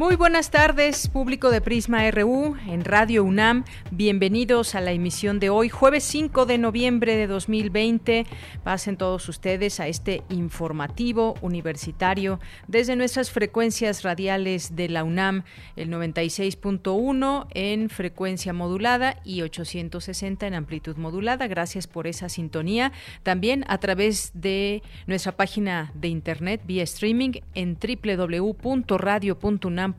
Muy buenas tardes, público de Prisma RU en Radio UNAM. Bienvenidos a la emisión de hoy, jueves 5 de noviembre de 2020. Pasen todos ustedes a este informativo universitario desde nuestras frecuencias radiales de la UNAM, el 96.1 en frecuencia modulada y 860 en amplitud modulada. Gracias por esa sintonía. También a través de nuestra página de internet vía streaming en www.radio.unam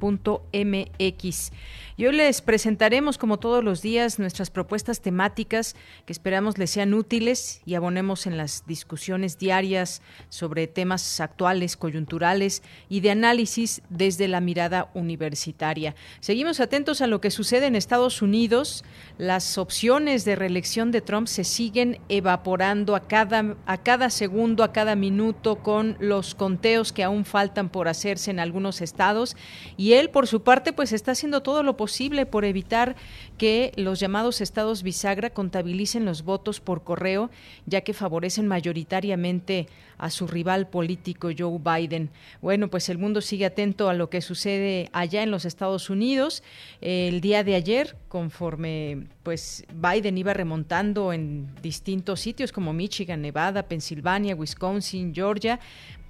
mx Y hoy les presentaremos, como todos los días, nuestras propuestas temáticas que esperamos les sean útiles y abonemos en las discusiones diarias sobre temas actuales, coyunturales y de análisis desde la mirada universitaria. Seguimos atentos a lo que sucede en Estados Unidos. Las opciones de reelección de Trump se siguen evaporando a cada, a cada segundo, a cada minuto, con los conteos que aún faltan por hacerse en algunos estados y él, por su parte, pues está haciendo todo lo posible por evitar que los llamados estados bisagra contabilicen los votos por correo, ya que favorecen mayoritariamente a su rival político Joe Biden. Bueno, pues el mundo sigue atento a lo que sucede allá en los Estados Unidos. El día de ayer, conforme pues Biden iba remontando en distintos sitios como Michigan, Nevada, Pensilvania, Wisconsin, Georgia,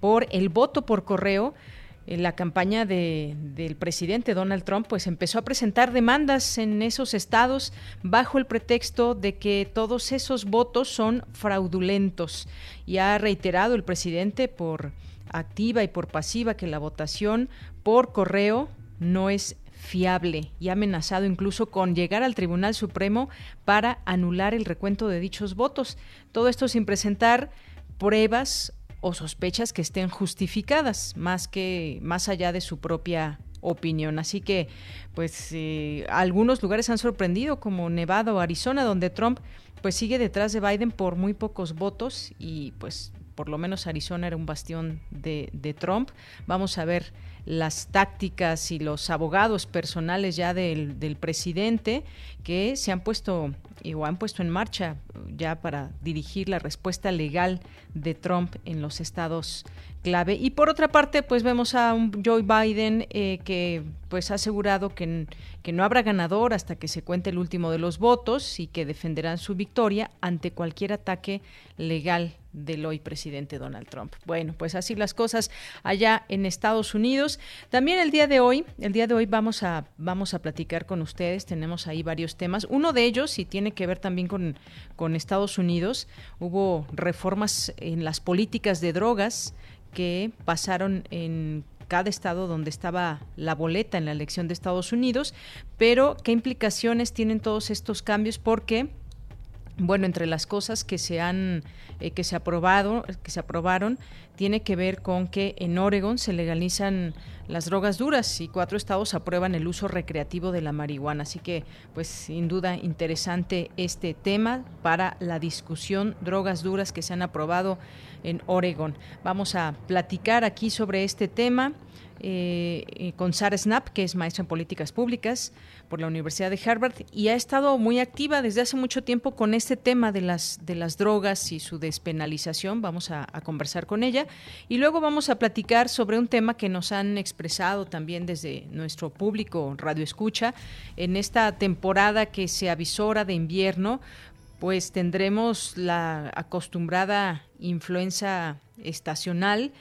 por el voto por correo, la campaña de, del presidente Donald Trump, pues empezó a presentar demandas en esos estados bajo el pretexto de que todos esos votos son fraudulentos. Y ha reiterado el presidente por activa y por pasiva que la votación por correo no es fiable y ha amenazado incluso con llegar al Tribunal Supremo para anular el recuento de dichos votos. Todo esto sin presentar pruebas o sospechas que estén justificadas, más que más allá de su propia opinión. Así que, pues, eh, algunos lugares han sorprendido, como Nevada o Arizona, donde Trump pues sigue detrás de Biden por muy pocos votos y pues por lo menos Arizona era un bastión de, Trump. Vamos a ver las tácticas y los abogados personales ya del presidente que se han puesto o han puesto en marcha ya para dirigir la respuesta legal de Trump en los estados clave. Y por otra parte, pues vemos a un Joe Biden eh, que pues ha asegurado que, que no habrá ganador hasta que se cuente el último de los votos y que defenderán su victoria ante cualquier ataque legal del hoy presidente Donald Trump. Bueno, pues así las cosas allá en Estados Unidos. También el día de hoy, el día de hoy vamos a vamos a platicar con ustedes, tenemos ahí varios temas. Uno de ellos y tiene que ver también con con Estados Unidos, hubo reformas en las políticas de drogas que pasaron en cada estado donde estaba la boleta en la elección de Estados Unidos, pero qué implicaciones tienen todos estos cambios porque bueno, entre las cosas que se han eh, que se aprobado, que se aprobaron, tiene que ver con que en Oregon se legalizan las drogas duras y cuatro estados aprueban el uso recreativo de la marihuana. Así que, pues, sin duda interesante este tema para la discusión drogas duras que se han aprobado en Oregon. Vamos a platicar aquí sobre este tema. Eh, eh, con Sara Snap, que es maestra en políticas públicas por la Universidad de Harvard y ha estado muy activa desde hace mucho tiempo con este tema de las de las drogas y su despenalización. Vamos a, conversar con ella y luego vamos a platicar sobre un tema que nos han expresado también desde nuestro público Radio Escucha en esta temporada que se avisora de invierno pues tendremos la acostumbrada influenza estacional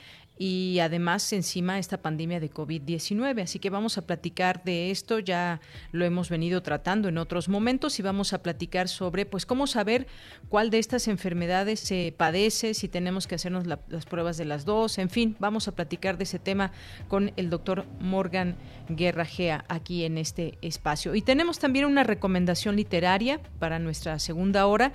y además encima esta pandemia de COVID-19. Así que vamos a platicar de esto, ya lo hemos venido tratando en otros momentos y vamos a platicar sobre pues cómo saber cuál de estas enfermedades se padece, si tenemos que hacernos las pruebas de las dos, en fin, vamos a platicar de ese tema con el doctor Morgan Guerra Gea aquí en este espacio. Y tenemos también una recomendación literaria para nuestra segunda hora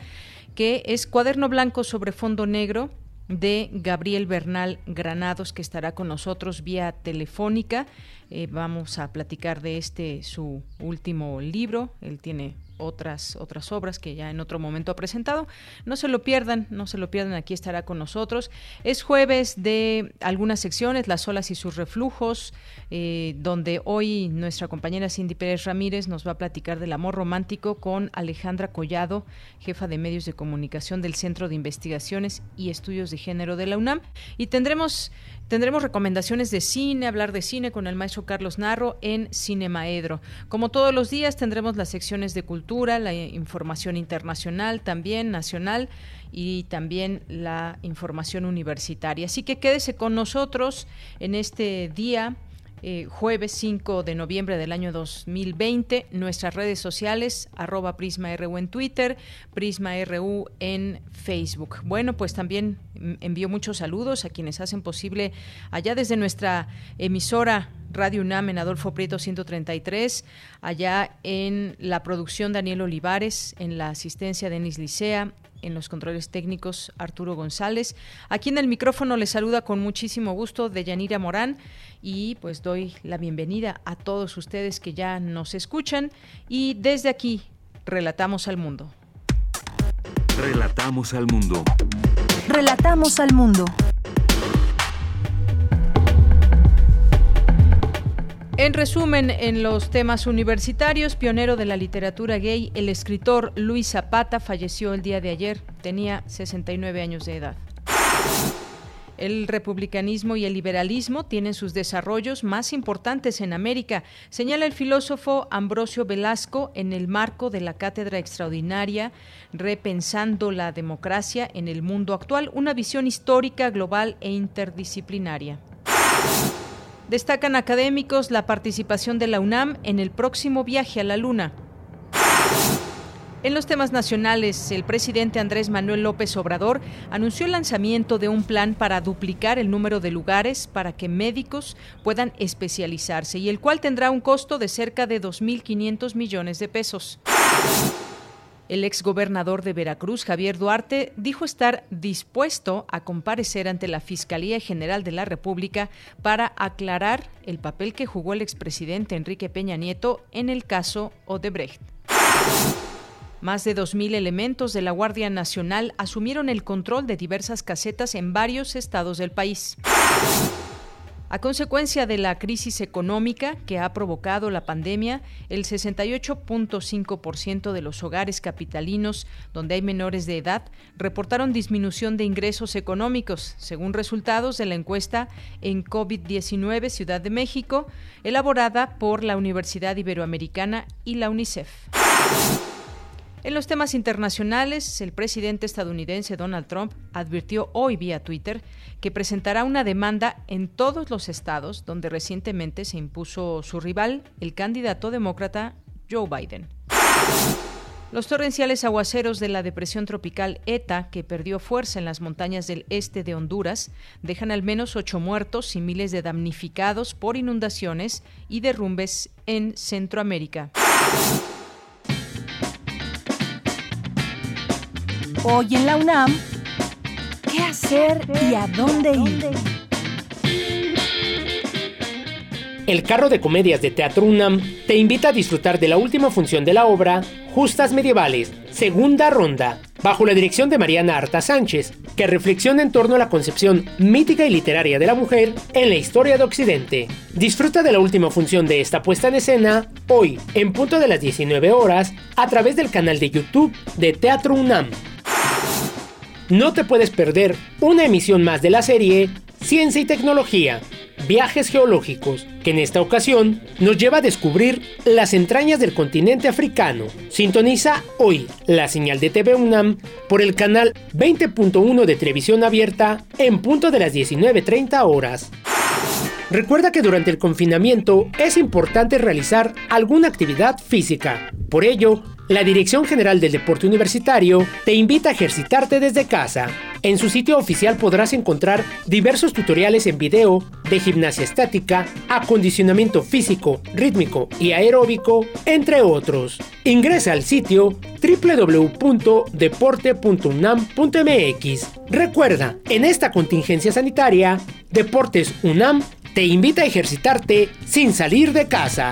que es Cuaderno Blanco sobre Fondo Negro de Gabriel Bernal Granados, que estará con nosotros vía telefónica. Eh, vamos a platicar de este, su último libro. Él tiene otras, otras obras que ya en otro momento ha presentado. No se lo pierdan, no se lo pierdan, aquí estará con nosotros. Es jueves de algunas secciones, Las olas y sus reflujos, eh, donde hoy nuestra compañera Cindy Pérez Ramírez nos va a platicar del amor romántico con Alejandra Collado, jefa de medios de comunicación del Centro de Investigaciones y Estudios de Género de la UNAM. Y tendremos Tendremos recomendaciones de cine, hablar de cine con el maestro Carlos Narro en Cinemaedro. Como todos los días tendremos las secciones de cultura, la información internacional también, nacional y también la información universitaria. Así que quédese con nosotros en este día eh, jueves 5 de noviembre del año 2020. Nuestras redes sociales, arroba PrismaRU en Twitter, PrismaRU en Facebook. Bueno, pues también envío muchos saludos a quienes hacen posible allá desde nuestra emisora Radio UNAM en Adolfo Prieto 133, allá en la producción Daniel Olivares, en la asistencia Denis Licea, en los controles técnicos Arturo González. Aquí en el micrófono les saluda con muchísimo gusto de Yanira Morán y pues doy la bienvenida a todos ustedes que ya nos escuchan y desde aquí relatamos al mundo. Relatamos al mundo. Relatamos al mundo. En resumen, en los temas universitarios, pionero de la literatura gay, el escritor Luis Zapata falleció el día de ayer. Tenía 69 años de edad. El republicanismo y el liberalismo tienen sus desarrollos más importantes en América, señala el filósofo Ambrosio Velasco en el marco de la cátedra extraordinaria Repensando la democracia en el mundo actual, una visión histórica, global e interdisciplinaria. Destacan académicos la participación de la UNAM en el próximo viaje a la Luna. En los temas nacionales, el presidente Andrés Manuel López Obrador anunció el lanzamiento de un plan para duplicar el número de lugares para que médicos puedan especializarse y el cual tendrá un costo de cerca de 2.500 millones de pesos. El exgobernador de Veracruz, Javier Duarte, dijo estar dispuesto a comparecer ante la Fiscalía General de la República para aclarar el papel que jugó el expresidente Enrique Peña Nieto en el caso Odebrecht. Más de 2.000 elementos de la Guardia Nacional asumieron el control de diversas casetas en varios estados del país. A consecuencia de la crisis económica que ha provocado la pandemia, el 68.5% de los hogares capitalinos donde hay menores de edad reportaron disminución de ingresos económicos, según resultados de la encuesta en COVID-19 Ciudad de México, elaborada por la Universidad Iberoamericana y la UNICEF. En los temas internacionales, el presidente estadounidense Donald Trump advirtió hoy vía Twitter que presentará una demanda en todos los estados donde recientemente se impuso su rival, el candidato demócrata Joe Biden. Los torrenciales aguaceros de la depresión tropical ETA, que perdió fuerza en las montañas del este de Honduras, dejan al menos ocho muertos y miles de damnificados por inundaciones y derrumbes en Centroamérica. Hoy en la UNAM, ¿qué hacer y a dónde ir? El carro de comedias de Teatro UNAM te invita a disfrutar de la última función de la obra Justas Medievales, segunda ronda, bajo la dirección de Mariana Arta Sánchez, que reflexiona en torno a la concepción mítica y literaria de la mujer en la historia de Occidente. Disfruta de la última función de esta puesta en escena hoy, en punto de las 19 horas, a través del canal de YouTube de Teatro UNAM. No te puedes perder una emisión más de la serie Ciencia y Tecnología, Viajes Geológicos, que en esta ocasión nos lleva a descubrir las entrañas del continente africano. Sintoniza hoy la señal de TV UNAM por el canal 20.1 de televisión abierta en punto de las 19.30 horas. Recuerda que durante el confinamiento es importante realizar alguna actividad física. Por ello, la Dirección General del Deporte Universitario te invita a ejercitarte desde casa. En su sitio oficial podrás encontrar diversos tutoriales en video de gimnasia estática, acondicionamiento físico, rítmico y aeróbico, entre otros. Ingresa al sitio www.deporte.unam.mx. Recuerda, en esta contingencia sanitaria, Deportes UNAM te invita a ejercitarte sin salir de casa.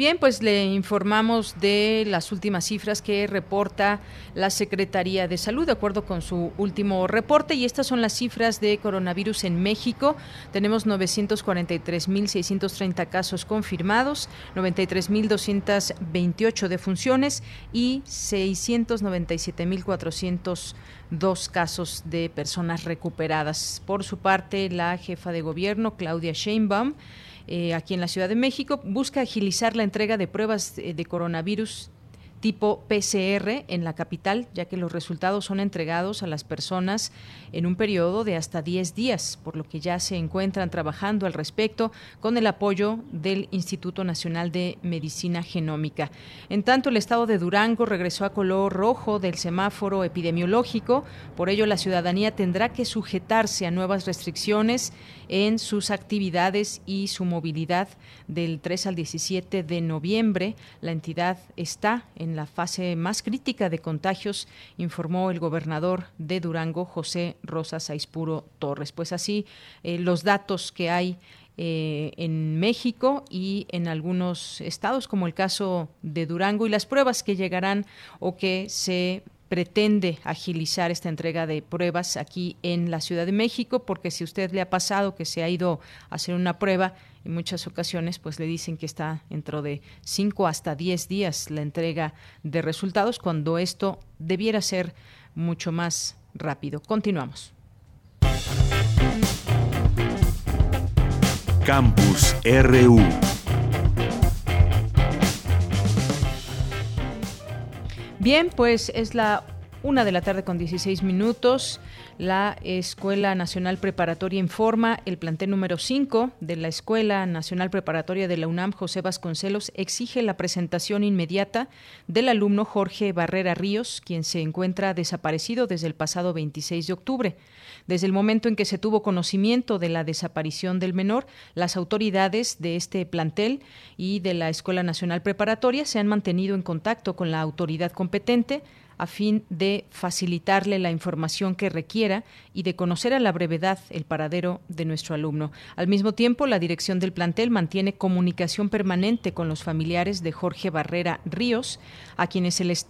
Bien, pues le informamos de las últimas cifras que reporta la Secretaría de Salud, de acuerdo con su último reporte. Y estas son las cifras de coronavirus en México. Tenemos 943.630 casos confirmados, 93.228 defunciones y 697.402 casos de personas recuperadas. Por su parte, la jefa de gobierno, Claudia Sheinbaum, eh, aquí en la Ciudad de México, busca agilizar la entrega de pruebas eh, de coronavirus tipo PCR en la capital, ya que los resultados son entregados a las personas en un periodo de hasta 10 días, por lo que ya se encuentran trabajando al respecto con el apoyo del Instituto Nacional de Medicina Genómica. En tanto, el estado de Durango regresó a color rojo del semáforo epidemiológico, por ello la ciudadanía tendrá que sujetarse a nuevas restricciones en sus actividades y su movilidad del 3 al 17 de noviembre. La entidad está en la fase más crítica de contagios, informó el gobernador de Durango, José Rosa Saispuro Torres. Pues así, eh, los datos que hay eh, en México y en algunos estados, como el caso de Durango, y las pruebas que llegarán o que se pretende agilizar esta entrega de pruebas aquí en la Ciudad de México, porque si usted le ha pasado que se ha ido a hacer una prueba, en muchas ocasiones pues le dicen que está dentro de 5 hasta 10 días la entrega de resultados, cuando esto debiera ser mucho más rápido. Continuamos. Campus RU Bien, pues es la una de la tarde con 16 minutos. La Escuela Nacional Preparatoria informa el plantel número 5 de la Escuela Nacional Preparatoria de la UNAM, José Vasconcelos, exige la presentación inmediata del alumno Jorge Barrera Ríos, quien se encuentra desaparecido desde el pasado 26 de octubre. Desde el momento en que se tuvo conocimiento de la desaparición del menor, las autoridades de este plantel y de la Escuela Nacional Preparatoria se han mantenido en contacto con la autoridad competente a fin de facilitarle la información que requiera y de conocer a la brevedad el paradero de nuestro alumno. Al mismo tiempo, la dirección del plantel mantiene comunicación permanente con los familiares de Jorge Barrera Ríos, a quienes se, les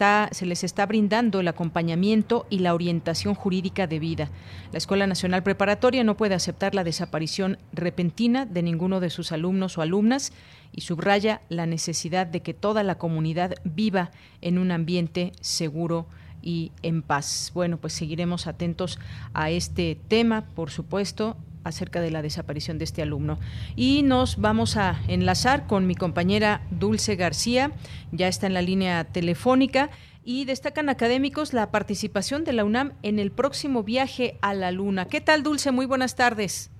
está brindando el acompañamiento y la orientación jurídica debida. La Escuela Nacional Preparatoria no puede aceptar la desaparición repentina de ninguno de sus alumnos o alumnas y subraya la necesidad de que toda la comunidad viva en un ambiente seguro y en paz. Bueno, pues seguiremos atentos a este tema, por supuesto, acerca de la desaparición de este alumno. Y nos vamos a enlazar con mi compañera Dulce García, ya está en la línea telefónica y destacan académicos la participación de la UNAM en el próximo viaje a la Luna. ¿Qué tal, Dulce? Muy buenas tardes.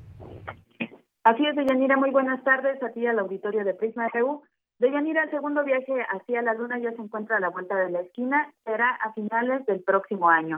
Así es, Deyanira, muy buenas tardes a ti al auditorio de Prisma RU. Deyanira, el segundo viaje hacia la Luna ya se encuentra a la vuelta de la esquina, será a finales del próximo año.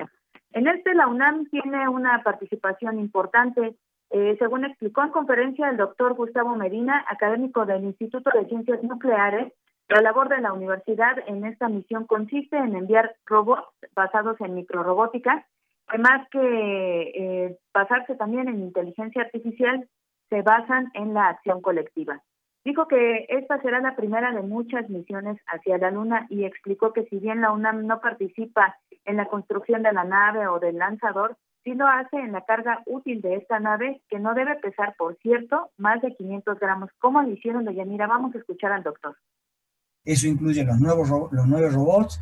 En este, la UNAM tiene una participación importante. Eh, según explicó en conferencia el doctor Gustavo Medina, académico del Instituto de Ciencias Nucleares, la labor de la universidad en esta misión consiste en enviar robots basados en microrobótica, además que eh, basarse también en inteligencia artificial se basan en la acción colectiva. Dijo que esta será la primera de muchas misiones hacia la Luna y explicó que si bien la UNAM no participa en la construcción de la nave o del lanzador, sí lo hace en la carga útil de esta nave, que no debe pesar, por cierto, más de 500 gramos. ¿Cómo lo hicieron, Yanira? Vamos a escuchar al doctor. Eso incluye los nuevos, los nuevos robots,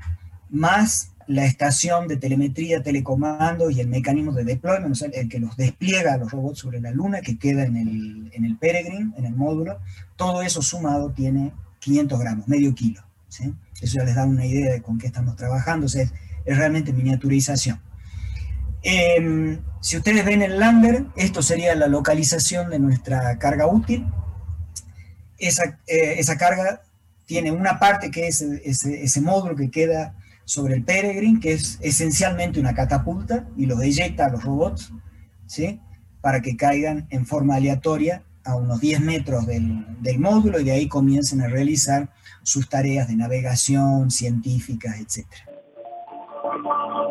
más la estación de telemetría, telecomando y el mecanismo de deployment, el que los despliega a los robots sobre la Luna, que queda en el, en el Peregrine, en el módulo, todo eso sumado tiene 500 gramos, medio kilo. Eso ya les da una idea de con qué estamos trabajando, o sea, es, realmente miniaturización. Em, si ustedes ven el lander, esto sería la localización de nuestra carga útil. Esa, eh, esa carga tiene una parte que es ese módulo que queda sobre el Peregrine, que es esencialmente una catapulta, y los eyecta a los robots, ¿sí? para que caigan en forma aleatoria a unos 10 metros del, del, módulo y de ahí comiencen a realizar sus tareas de navegación, científicas, etc.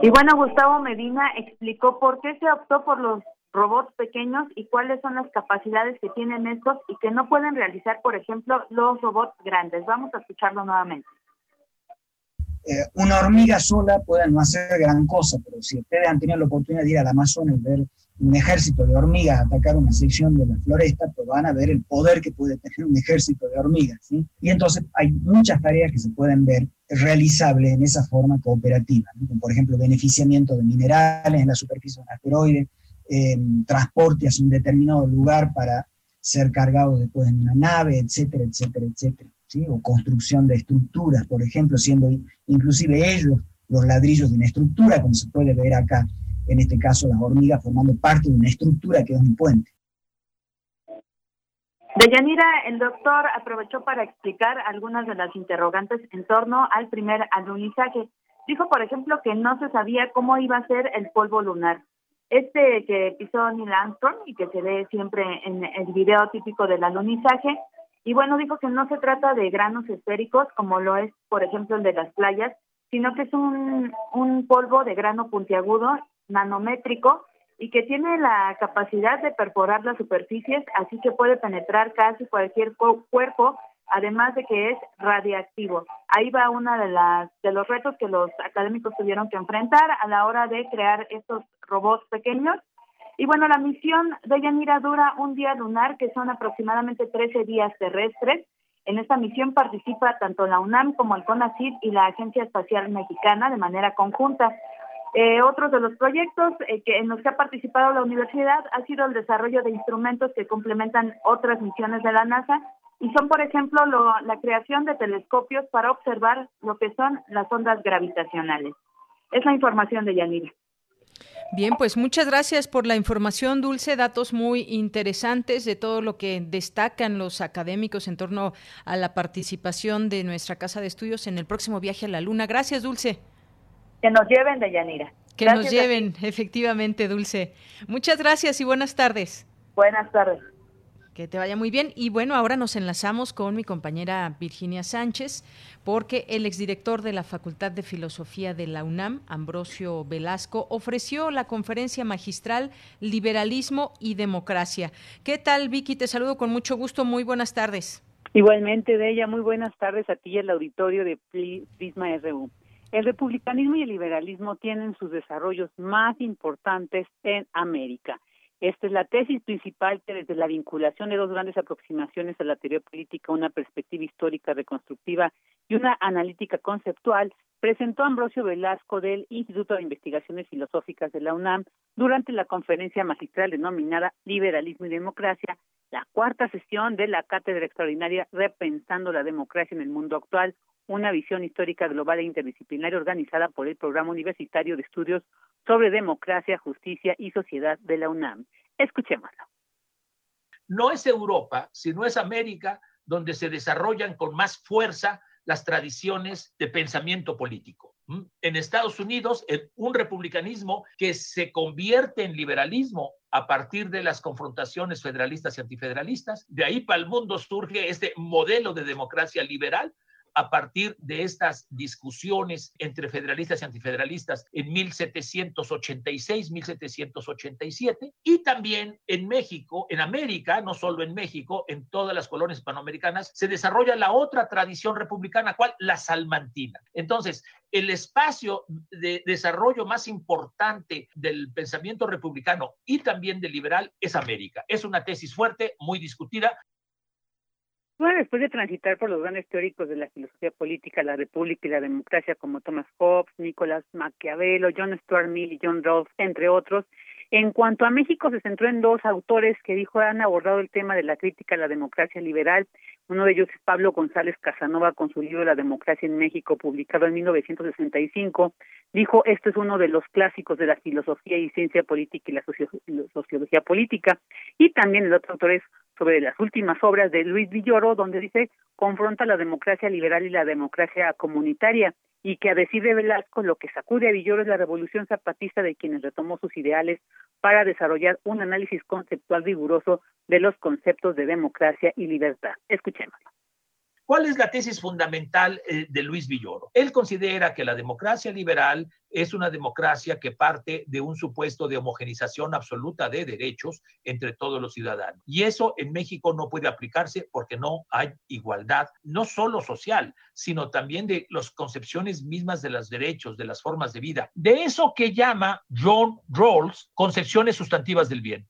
Y bueno, Gustavo Medina explicó por qué se optó por los robots pequeños y cuáles son las capacidades que tienen estos y que no pueden realizar, por ejemplo, los robots grandes. Vamos a escucharlo nuevamente. Eh, una hormiga sola puede no hacer gran cosa, pero si ustedes han tenido la oportunidad de ir al Amazonas y ver un ejército de hormigas atacar una sección de la floresta, pues van a ver el poder que puede tener un ejército de hormigas. Y entonces hay muchas tareas que se pueden ver realizables en esa forma cooperativa, como por ejemplo beneficiamiento de minerales en la superficie de un asteroide, transporte hacia un determinado lugar para ser cargado después en una nave, etcétera, etcétera, etcétera o construcción de estructuras, por ejemplo, siendo inclusive ellos los ladrillos de una estructura, como se puede ver acá, en este caso las hormigas formando parte de una estructura que es un puente. Deyanira, el doctor aprovechó para explicar algunas de las interrogantes en torno al primer alunizaje. Dijo, por ejemplo, que no se sabía cómo iba a ser el polvo lunar. Este que pisó Neil Armstrong y que se ve siempre en el video típico del alunizaje, y bueno, dijo que no se trata de granos esféricos como lo es, por ejemplo, el de las playas, sino que es un, un polvo de grano puntiagudo, nanométrico, y que tiene la capacidad de perforar las superficies, así que puede penetrar casi cualquier cuerpo, además de que es radiactivo. Ahí va uno de las de los retos que los académicos tuvieron que enfrentar a la hora de crear estos robots pequeños y bueno, la misión de Yanira dura un día lunar, que son aproximadamente 13 días terrestres. En esta misión participa tanto la UNAM como el CONACYT y la Agencia Espacial Mexicana de manera conjunta. Eh, otros de los proyectos eh, que en los que ha participado la universidad ha sido el desarrollo de instrumentos que complementan otras misiones de la NASA y son, por ejemplo, la creación de telescopios para observar lo que son las ondas gravitacionales. Es la información de Yanira. Bien, pues muchas gracias por la información, Dulce, datos muy interesantes de todo lo que destacan los académicos en torno a la participación de nuestra Casa de Estudios en el próximo viaje a la Luna. Gracias, Dulce. Que nos lleven, Deyanira. Que nos lleven, efectivamente, Dulce. Muchas gracias y buenas tardes. Buenas tardes. Que te vaya muy bien. Y bueno, ahora nos enlazamos con mi compañera Virginia Sánchez, porque el exdirector de la Facultad de Filosofía de la UNAM, Ambrosio Velasco, ofreció la conferencia magistral Liberalismo y Democracia. ¿Qué tal, Vicky? Te saludo con mucho gusto. Muy buenas tardes. Igualmente, de muy buenas tardes a ti y al auditorio de Prisma RU. El republicanismo y el liberalismo tienen sus desarrollos más importantes en América. Esta es la tesis principal que desde la vinculación de dos grandes aproximaciones a la teoría política, una perspectiva histórica reconstructiva y una analítica conceptual, presentó Ambrosio Velasco del Instituto de Investigaciones Filosóficas de la UNAM durante la conferencia magistral denominada Liberalismo y Democracia, la cuarta sesión de la cátedra extraordinaria Repensando la democracia en el mundo actual, una visión histórica global e interdisciplinaria organizada por el Programa Universitario de Estudios sobre Democracia, Justicia y Sociedad de la UNAM. Escuchémoslo. No es Europa, sino es América donde se desarrollan con más fuerza las tradiciones de pensamiento político. En Estados Unidos, un republicanismo que se convierte en liberalismo a partir de las confrontaciones federalistas y antifederalistas. De ahí para el mundo surge este modelo de democracia liberal a partir de estas discusiones entre federalistas y antifederalistas en 1786, 1787, y también en México, en América, no solo en México, en todas las colonias hispanoamericanas, se desarrolla la otra tradición republicana, ¿cuál? La salmantina. Entonces, el espacio de desarrollo más importante del pensamiento republicano y también del liberal es América. Es una tesis fuerte, muy discutida, bueno, después de transitar por los grandes teóricos de la filosofía política, la república y la democracia como Thomas Hobbes, Nicolás Maquiavelo, John Stuart Mill y John Rawls, entre otros, en cuanto a México, se centró en dos autores que dijo han abordado el tema de la crítica a la democracia liberal. Uno de ellos es Pablo González Casanova con su libro La democracia en México, publicado en 1965. Dijo, este es uno de los clásicos de la filosofía y ciencia política y la sociología política. Y también el otro autor es sobre las últimas obras de Luis Villoro, donde dice confronta la democracia liberal y la democracia comunitaria, y que a decir de Velasco lo que sacude a Villoro es la revolución zapatista de quienes retomó sus ideales para desarrollar un análisis conceptual riguroso de los conceptos de democracia y libertad. Escuchémoslo. ¿Cuál es la tesis fundamental eh, de Luis Villoro? Él considera que la democracia liberal es una democracia que parte de un supuesto de homogenización absoluta de derechos entre todos los ciudadanos. Y eso en México no puede aplicarse porque no hay igualdad, no solo social, sino también de las concepciones mismas de los derechos, de las formas de vida. De eso que llama John Rawls concepciones sustantivas del bien.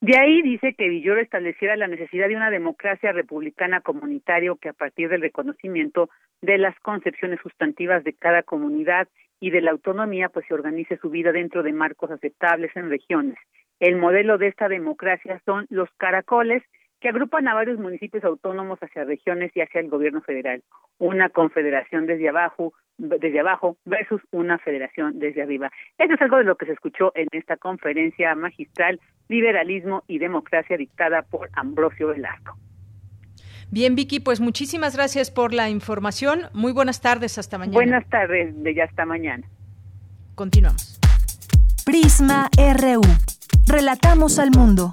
De ahí dice que Villoro estableciera la necesidad de una democracia republicana comunitario que a partir del reconocimiento de las concepciones sustantivas de cada comunidad y de la autonomía pues se organice su vida dentro de marcos aceptables en regiones. El modelo de esta democracia son los caracoles que agrupan a varios municipios autónomos hacia regiones y hacia el gobierno federal. Una confederación desde abajo, desde abajo versus una federación desde arriba. Eso es algo de lo que se escuchó en esta conferencia magistral Liberalismo y Democracia dictada por Ambrosio Velasco. Bien, Vicky, pues muchísimas gracias por la información. Muy buenas tardes, hasta mañana. Buenas tardes, de ya hasta mañana. Continuamos. Prisma RU. Relatamos al mundo.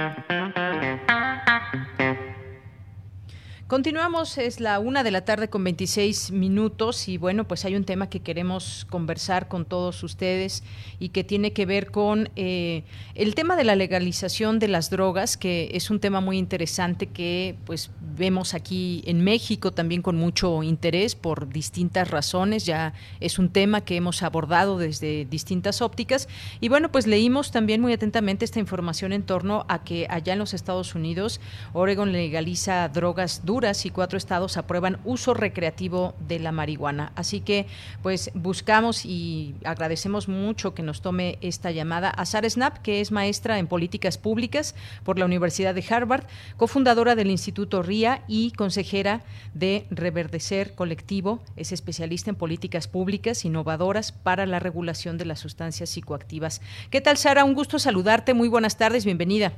Continuamos, es la una de la tarde con 26 minutos y bueno, pues hay un tema que queremos conversar con todos ustedes y que tiene que ver con eh, el tema de la legalización de las drogas, que es un tema muy interesante que pues vemos aquí en México también con mucho interés por distintas razones, ya es un tema que hemos abordado desde distintas ópticas. Y bueno, pues leímos también muy atentamente esta información en torno a que allá en los Estados Unidos Oregon legaliza drogas duras y cuatro estados aprueban uso recreativo de la marihuana. Así que, pues, buscamos y agradecemos mucho que nos tome esta llamada a Sara Snap, que es maestra en políticas públicas por la Universidad de Harvard, cofundadora del Instituto RIA y consejera de Reverdecer Colectivo. Es especialista en políticas públicas innovadoras para la regulación de las sustancias psicoactivas. ¿Qué tal, Sara? Un gusto saludarte. Muy buenas tardes. Bienvenida.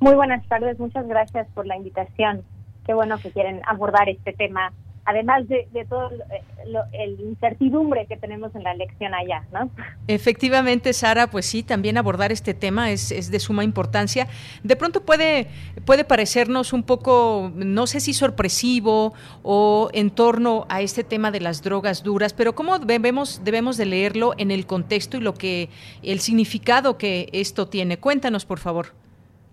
Muy buenas tardes. Muchas gracias por la invitación qué bueno que quieren abordar este tema, además de, todo el incertidumbre que tenemos en la elección allá, ¿no? Efectivamente, Sara, pues sí, también abordar este tema es, es, de suma importancia. De pronto puede, puede parecernos un poco, no sé si sorpresivo o en torno a este tema de las drogas duras, pero ¿cómo debemos, debemos de leerlo en el contexto y lo que, el significado que esto tiene? Cuéntanos, por favor.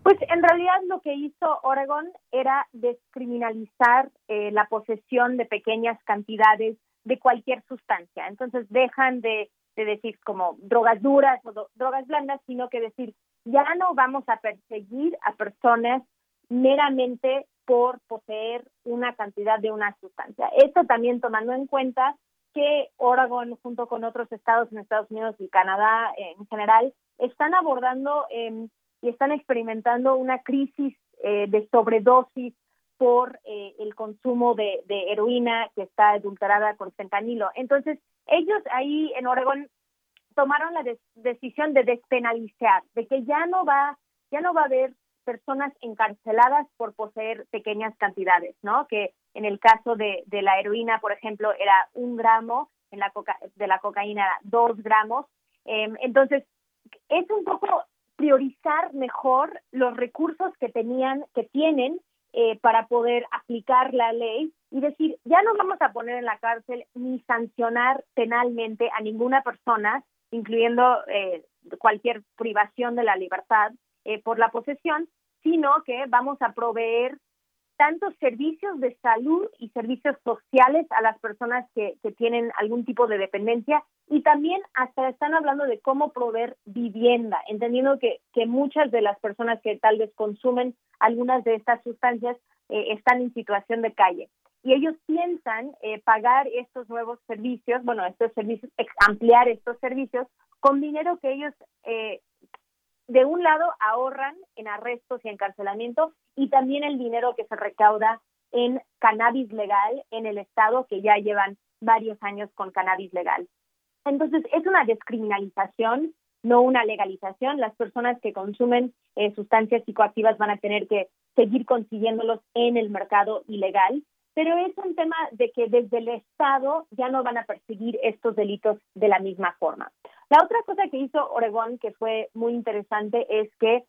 Pues en realidad lo que hizo Oregon era descriminalizar eh, la posesión de pequeñas cantidades de cualquier sustancia. Entonces dejan de, decir como drogas duras o drogas blandas, sino que decir ya no vamos a perseguir a personas meramente por poseer una cantidad de una sustancia. Esto también tomando en cuenta que Oregon, junto con otros estados en Estados Unidos y Canadá en general, están abordando eh, y están experimentando una crisis eh, de sobredosis por eh, el consumo de, heroína que está adulterada con fentanilo. Entonces, ellos ahí en Oregón tomaron la decisión de despenalizar, de que ya no va, ya no va a haber personas encarceladas por poseer pequeñas cantidades, ¿no? Que En el caso de, de la heroína, por ejemplo, era un gramo, en la coca de la cocaína dos gramos. Em, entonces, es un poco priorizar mejor los recursos que tenían, que tienen eh, para poder aplicar la ley y decir, ya no vamos a poner en la cárcel ni sancionar penalmente a ninguna persona, incluyendo eh, cualquier privación de la libertad eh, por la posesión, sino que vamos a proveer tantos servicios de salud y servicios sociales a las personas que, que, tienen algún tipo de dependencia y también hasta están hablando de cómo proveer vivienda, entendiendo que, que muchas de las personas que tal vez consumen algunas de estas sustancias eh, están en situación de calle. Y ellos piensan eh, pagar estos nuevos servicios, bueno, estos servicios, ampliar estos servicios con dinero que ellos eh, de un lado ahorran en arrestos y encarcelamiento y también el dinero que se recauda en cannabis legal en el estado que ya llevan varios años con cannabis legal. Entonces, es una descriminalización, no una legalización. Las personas que consumen eh, sustancias psicoactivas van a tener que seguir consiguiéndolos en el mercado ilegal, pero es un tema de que desde el Estado ya no van a perseguir estos delitos de la misma forma. La otra cosa que hizo Oregón, que fue muy interesante, es que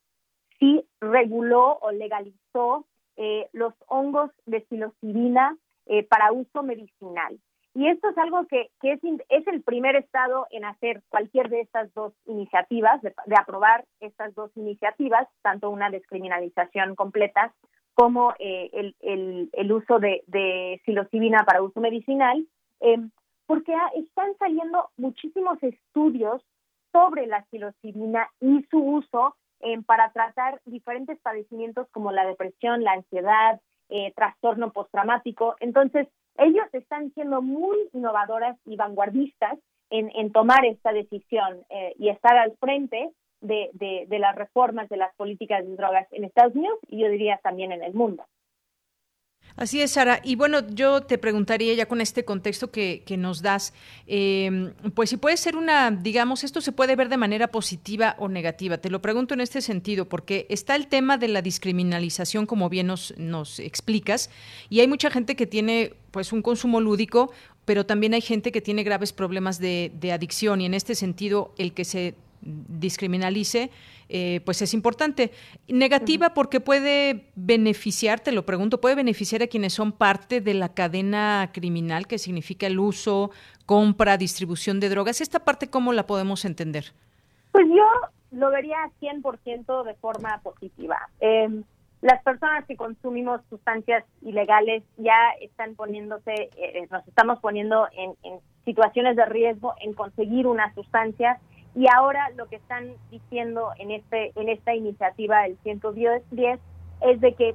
sí reguló o legalizó eh, los hongos de psilocibina eh, para uso medicinal. Y esto es algo que, es, es, el primer estado en hacer cualquier de estas dos iniciativas, de, aprobar estas dos iniciativas, tanto una descriminalización completa como eh, el, el, el, uso de, de psilocibina para uso medicinal. Eh, porque están saliendo muchísimos estudios sobre la psilocibina y su uso eh, para tratar diferentes padecimientos como la depresión, la ansiedad, eh, trastorno postraumático. Entonces, ellos están siendo muy innovadoras y vanguardistas en, en tomar esta decisión eh, y estar al frente de, de, de las reformas de las políticas de drogas en Estados Unidos y yo diría también en el mundo. Así es, Sara. Y bueno, yo te preguntaría ya con este contexto que, que nos das, eh, pues si puede ser una, digamos, esto se puede ver de manera positiva o negativa. Te lo pregunto en este sentido, porque está el tema de la discriminalización, como bien nos, nos explicas, y hay mucha gente que tiene pues un consumo lúdico, pero también hay gente que tiene graves problemas de, de adicción, y en este sentido, el que se discriminalice, eh, pues es importante. Negativa porque puede beneficiar, te lo pregunto, puede beneficiar a quienes son parte de la cadena criminal, que significa el uso, compra, distribución de drogas. ¿Esta parte cómo la podemos entender? Pues yo lo vería 100% de forma positiva. Eh, las personas que consumimos sustancias ilegales ya están poniéndose, eh, nos estamos poniendo en, en situaciones de riesgo en conseguir una sustancia y ahora lo que están diciendo en este en esta iniciativa del 110 es de que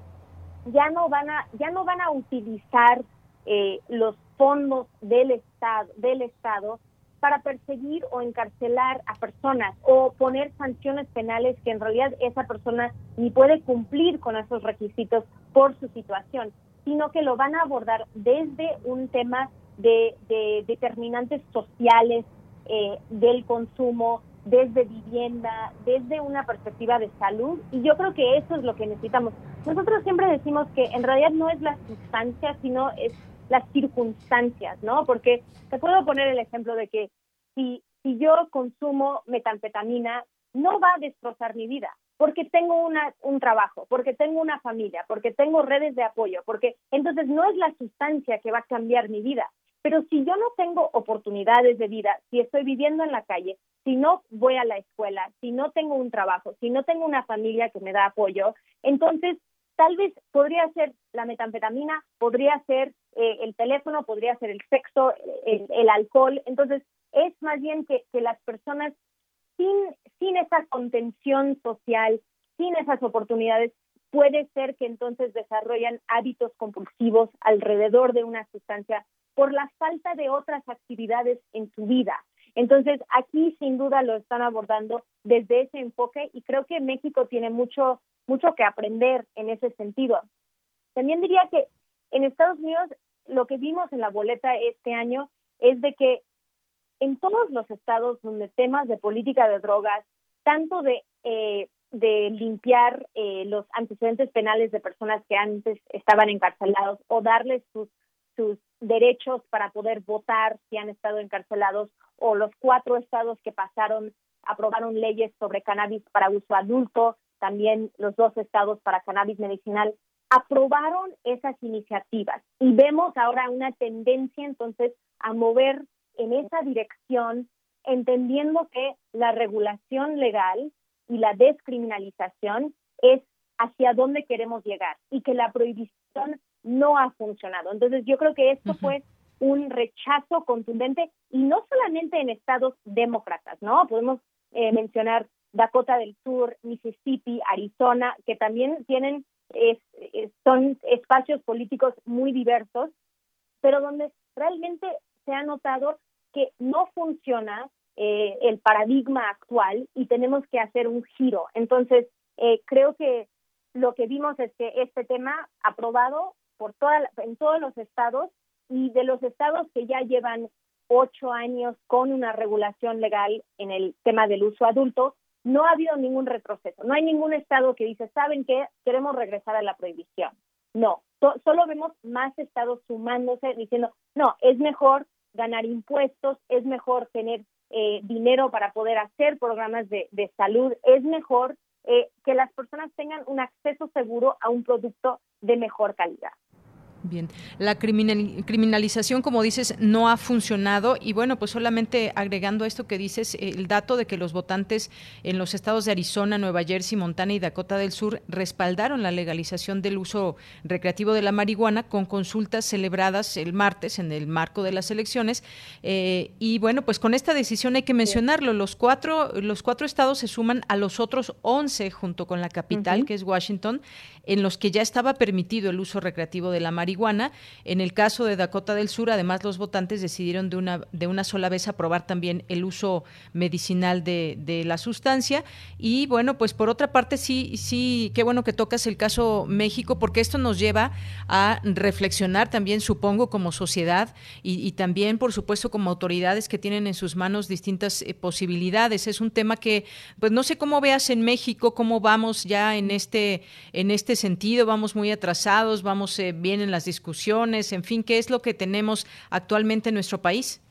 ya no van a ya no van a utilizar eh, los fondos del estado del estado para perseguir o encarcelar a personas o poner sanciones penales que en realidad esa persona ni puede cumplir con esos requisitos por su situación, sino que lo van a abordar desde un tema de, de determinantes sociales, eh, del consumo, desde vivienda, desde una perspectiva de salud, y yo creo que eso es lo que necesitamos. Nosotros siempre decimos que en realidad no es la sustancia, sino es las circunstancias, ¿no? Porque te puedo poner el ejemplo de que si, si yo consumo metanfetamina, no va a destrozar mi vida, porque tengo una, un trabajo, porque tengo una familia, porque tengo redes de apoyo, porque entonces no es la sustancia que va a cambiar mi vida, pero si yo no tengo oportunidades de vida, si estoy viviendo en la calle, si no voy a la escuela, si no tengo un trabajo, si no tengo una familia que me da apoyo, entonces tal vez podría ser la metanfetamina, podría ser eh, el teléfono, podría ser el sexo, el, el alcohol. Entonces es más bien que, las personas sin, sin esa contención social, sin esas oportunidades, puede ser que entonces desarrollan hábitos compulsivos alrededor de una sustancia por la falta de otras actividades en su vida. Entonces, aquí sin duda lo están abordando desde ese enfoque y creo que México tiene mucho mucho que aprender en ese sentido. También diría que en Estados Unidos lo que vimos en la boleta este año es de que en todos los estados donde temas de política de drogas, tanto de eh, de limpiar eh, los antecedentes penales de personas que antes estaban encarcelados o darles sus, sus derechos para poder votar si han estado encarcelados o los cuatro estados que pasaron aprobaron leyes sobre cannabis para uso adulto, también los dos estados para cannabis medicinal aprobaron esas iniciativas. Y vemos ahora una tendencia entonces a mover en esa dirección, entendiendo que la regulación legal y la descriminalización es hacia dónde queremos llegar y que la prohibición no ha funcionado. Entonces yo creo que esto fue un rechazo contundente y no solamente en estados demócratas, ¿no? Podemos eh, mencionar Dakota del Sur, Mississippi, Arizona, que también tienen son espacios políticos muy diversos, pero donde realmente se ha notado que no funciona eh, el paradigma actual y tenemos que hacer un giro. Entonces, eh, creo que lo que vimos es que este tema aprobado por toda, en todos los estados y de los estados que ya llevan ocho años con una regulación legal en el tema del uso adulto, no ha habido ningún retroceso. No hay ningún estado que dice, ¿saben qué? Queremos regresar a la prohibición. No, solo vemos más estados sumándose diciendo, no, es mejor ganar impuestos, es mejor tener eh, dinero para poder hacer programas de, de salud, es mejor eh, que las personas tengan un acceso seguro a un producto de mejor calidad. Bien, la criminalización, como dices, no ha funcionado. Y bueno, pues solamente agregando esto que dices, el dato de que los votantes en los estados de Arizona, Nueva Jersey, Montana y Dakota del Sur respaldaron la legalización del uso recreativo de la marihuana con consultas celebradas el martes en el marco de las elecciones. Eh, y bueno, pues con esta decisión hay que mencionarlo, los cuatro, los cuatro estados se suman a los otros once junto con la capital, que es Washington, en los que ya estaba permitido el uso recreativo de la marihuana en el caso de Dakota del Sur, además, los votantes decidieron de una, de una sola vez aprobar también el uso medicinal de, la sustancia. Y bueno, pues por otra parte, sí, sí, qué bueno que tocas el caso México, porque esto nos lleva a reflexionar también, supongo, como sociedad y, también, por supuesto, como autoridades que tienen en sus manos distintas eh, posibilidades. Es un tema que, pues no sé cómo veas en México, cómo vamos ya en este, en este sentido, vamos muy atrasados, vamos eh, bien en la discusiones, en fin, ¿qué es lo que tenemos actualmente en nuestro país?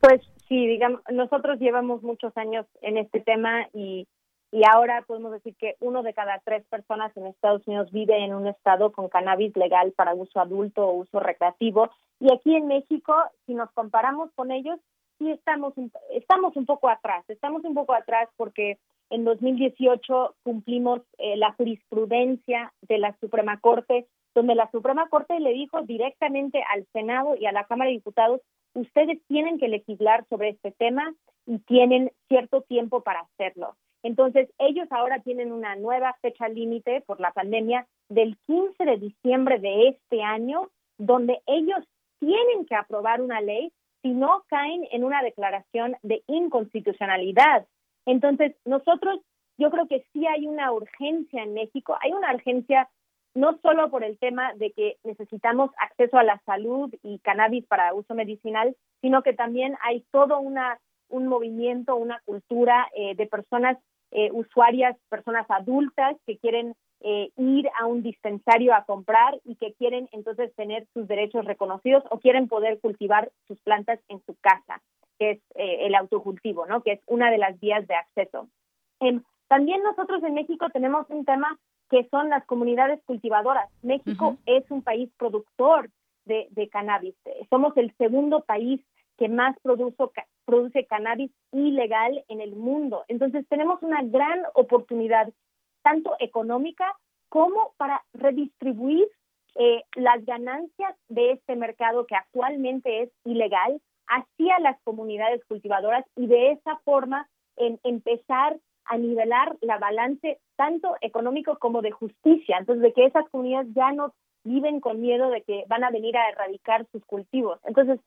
Pues sí, digamos, nosotros llevamos muchos años en este tema y, y ahora podemos decir que uno de cada tres personas en Estados Unidos vive en un estado con cannabis legal para uso adulto o uso recreativo. Y aquí en México, si nos comparamos con ellos, sí estamos, estamos un poco atrás. Estamos un poco atrás porque en 2018 cumplimos eh, la jurisprudencia de la Suprema Corte donde la Suprema Corte le dijo directamente al Senado y a la Cámara de Diputados, ustedes tienen que legislar sobre este tema y tienen cierto tiempo para hacerlo. Entonces, ellos ahora tienen una nueva fecha límite por la pandemia del 15 de diciembre de este año, donde ellos tienen que aprobar una ley si no caen en una declaración de inconstitucionalidad. Entonces, nosotros, yo creo que sí hay una urgencia en México, hay una urgencia no solo por el tema de que necesitamos acceso a la salud y cannabis para uso medicinal, sino que también hay todo una, un movimiento, una cultura eh, de personas eh, usuarias, personas adultas que quieren eh, ir a un dispensario a comprar y que quieren entonces tener sus derechos reconocidos o quieren poder cultivar sus plantas en su casa, que es el autocultivo, ¿no? Que es una de las vías de acceso. Em, también nosotros en México tenemos un tema que son las comunidades cultivadoras. México es un país productor de, cannabis. Somos el segundo país que más produce cannabis ilegal en el mundo. Entonces tenemos una gran oportunidad, tanto económica como para redistribuir eh, las ganancias de este mercado que actualmente es ilegal hacia las comunidades cultivadoras y de esa forma en empezar a nivelar la balance tanto económico como de justicia, entonces de que esas comunidades ya no viven con miedo de que van a venir a erradicar sus cultivos. Entonces,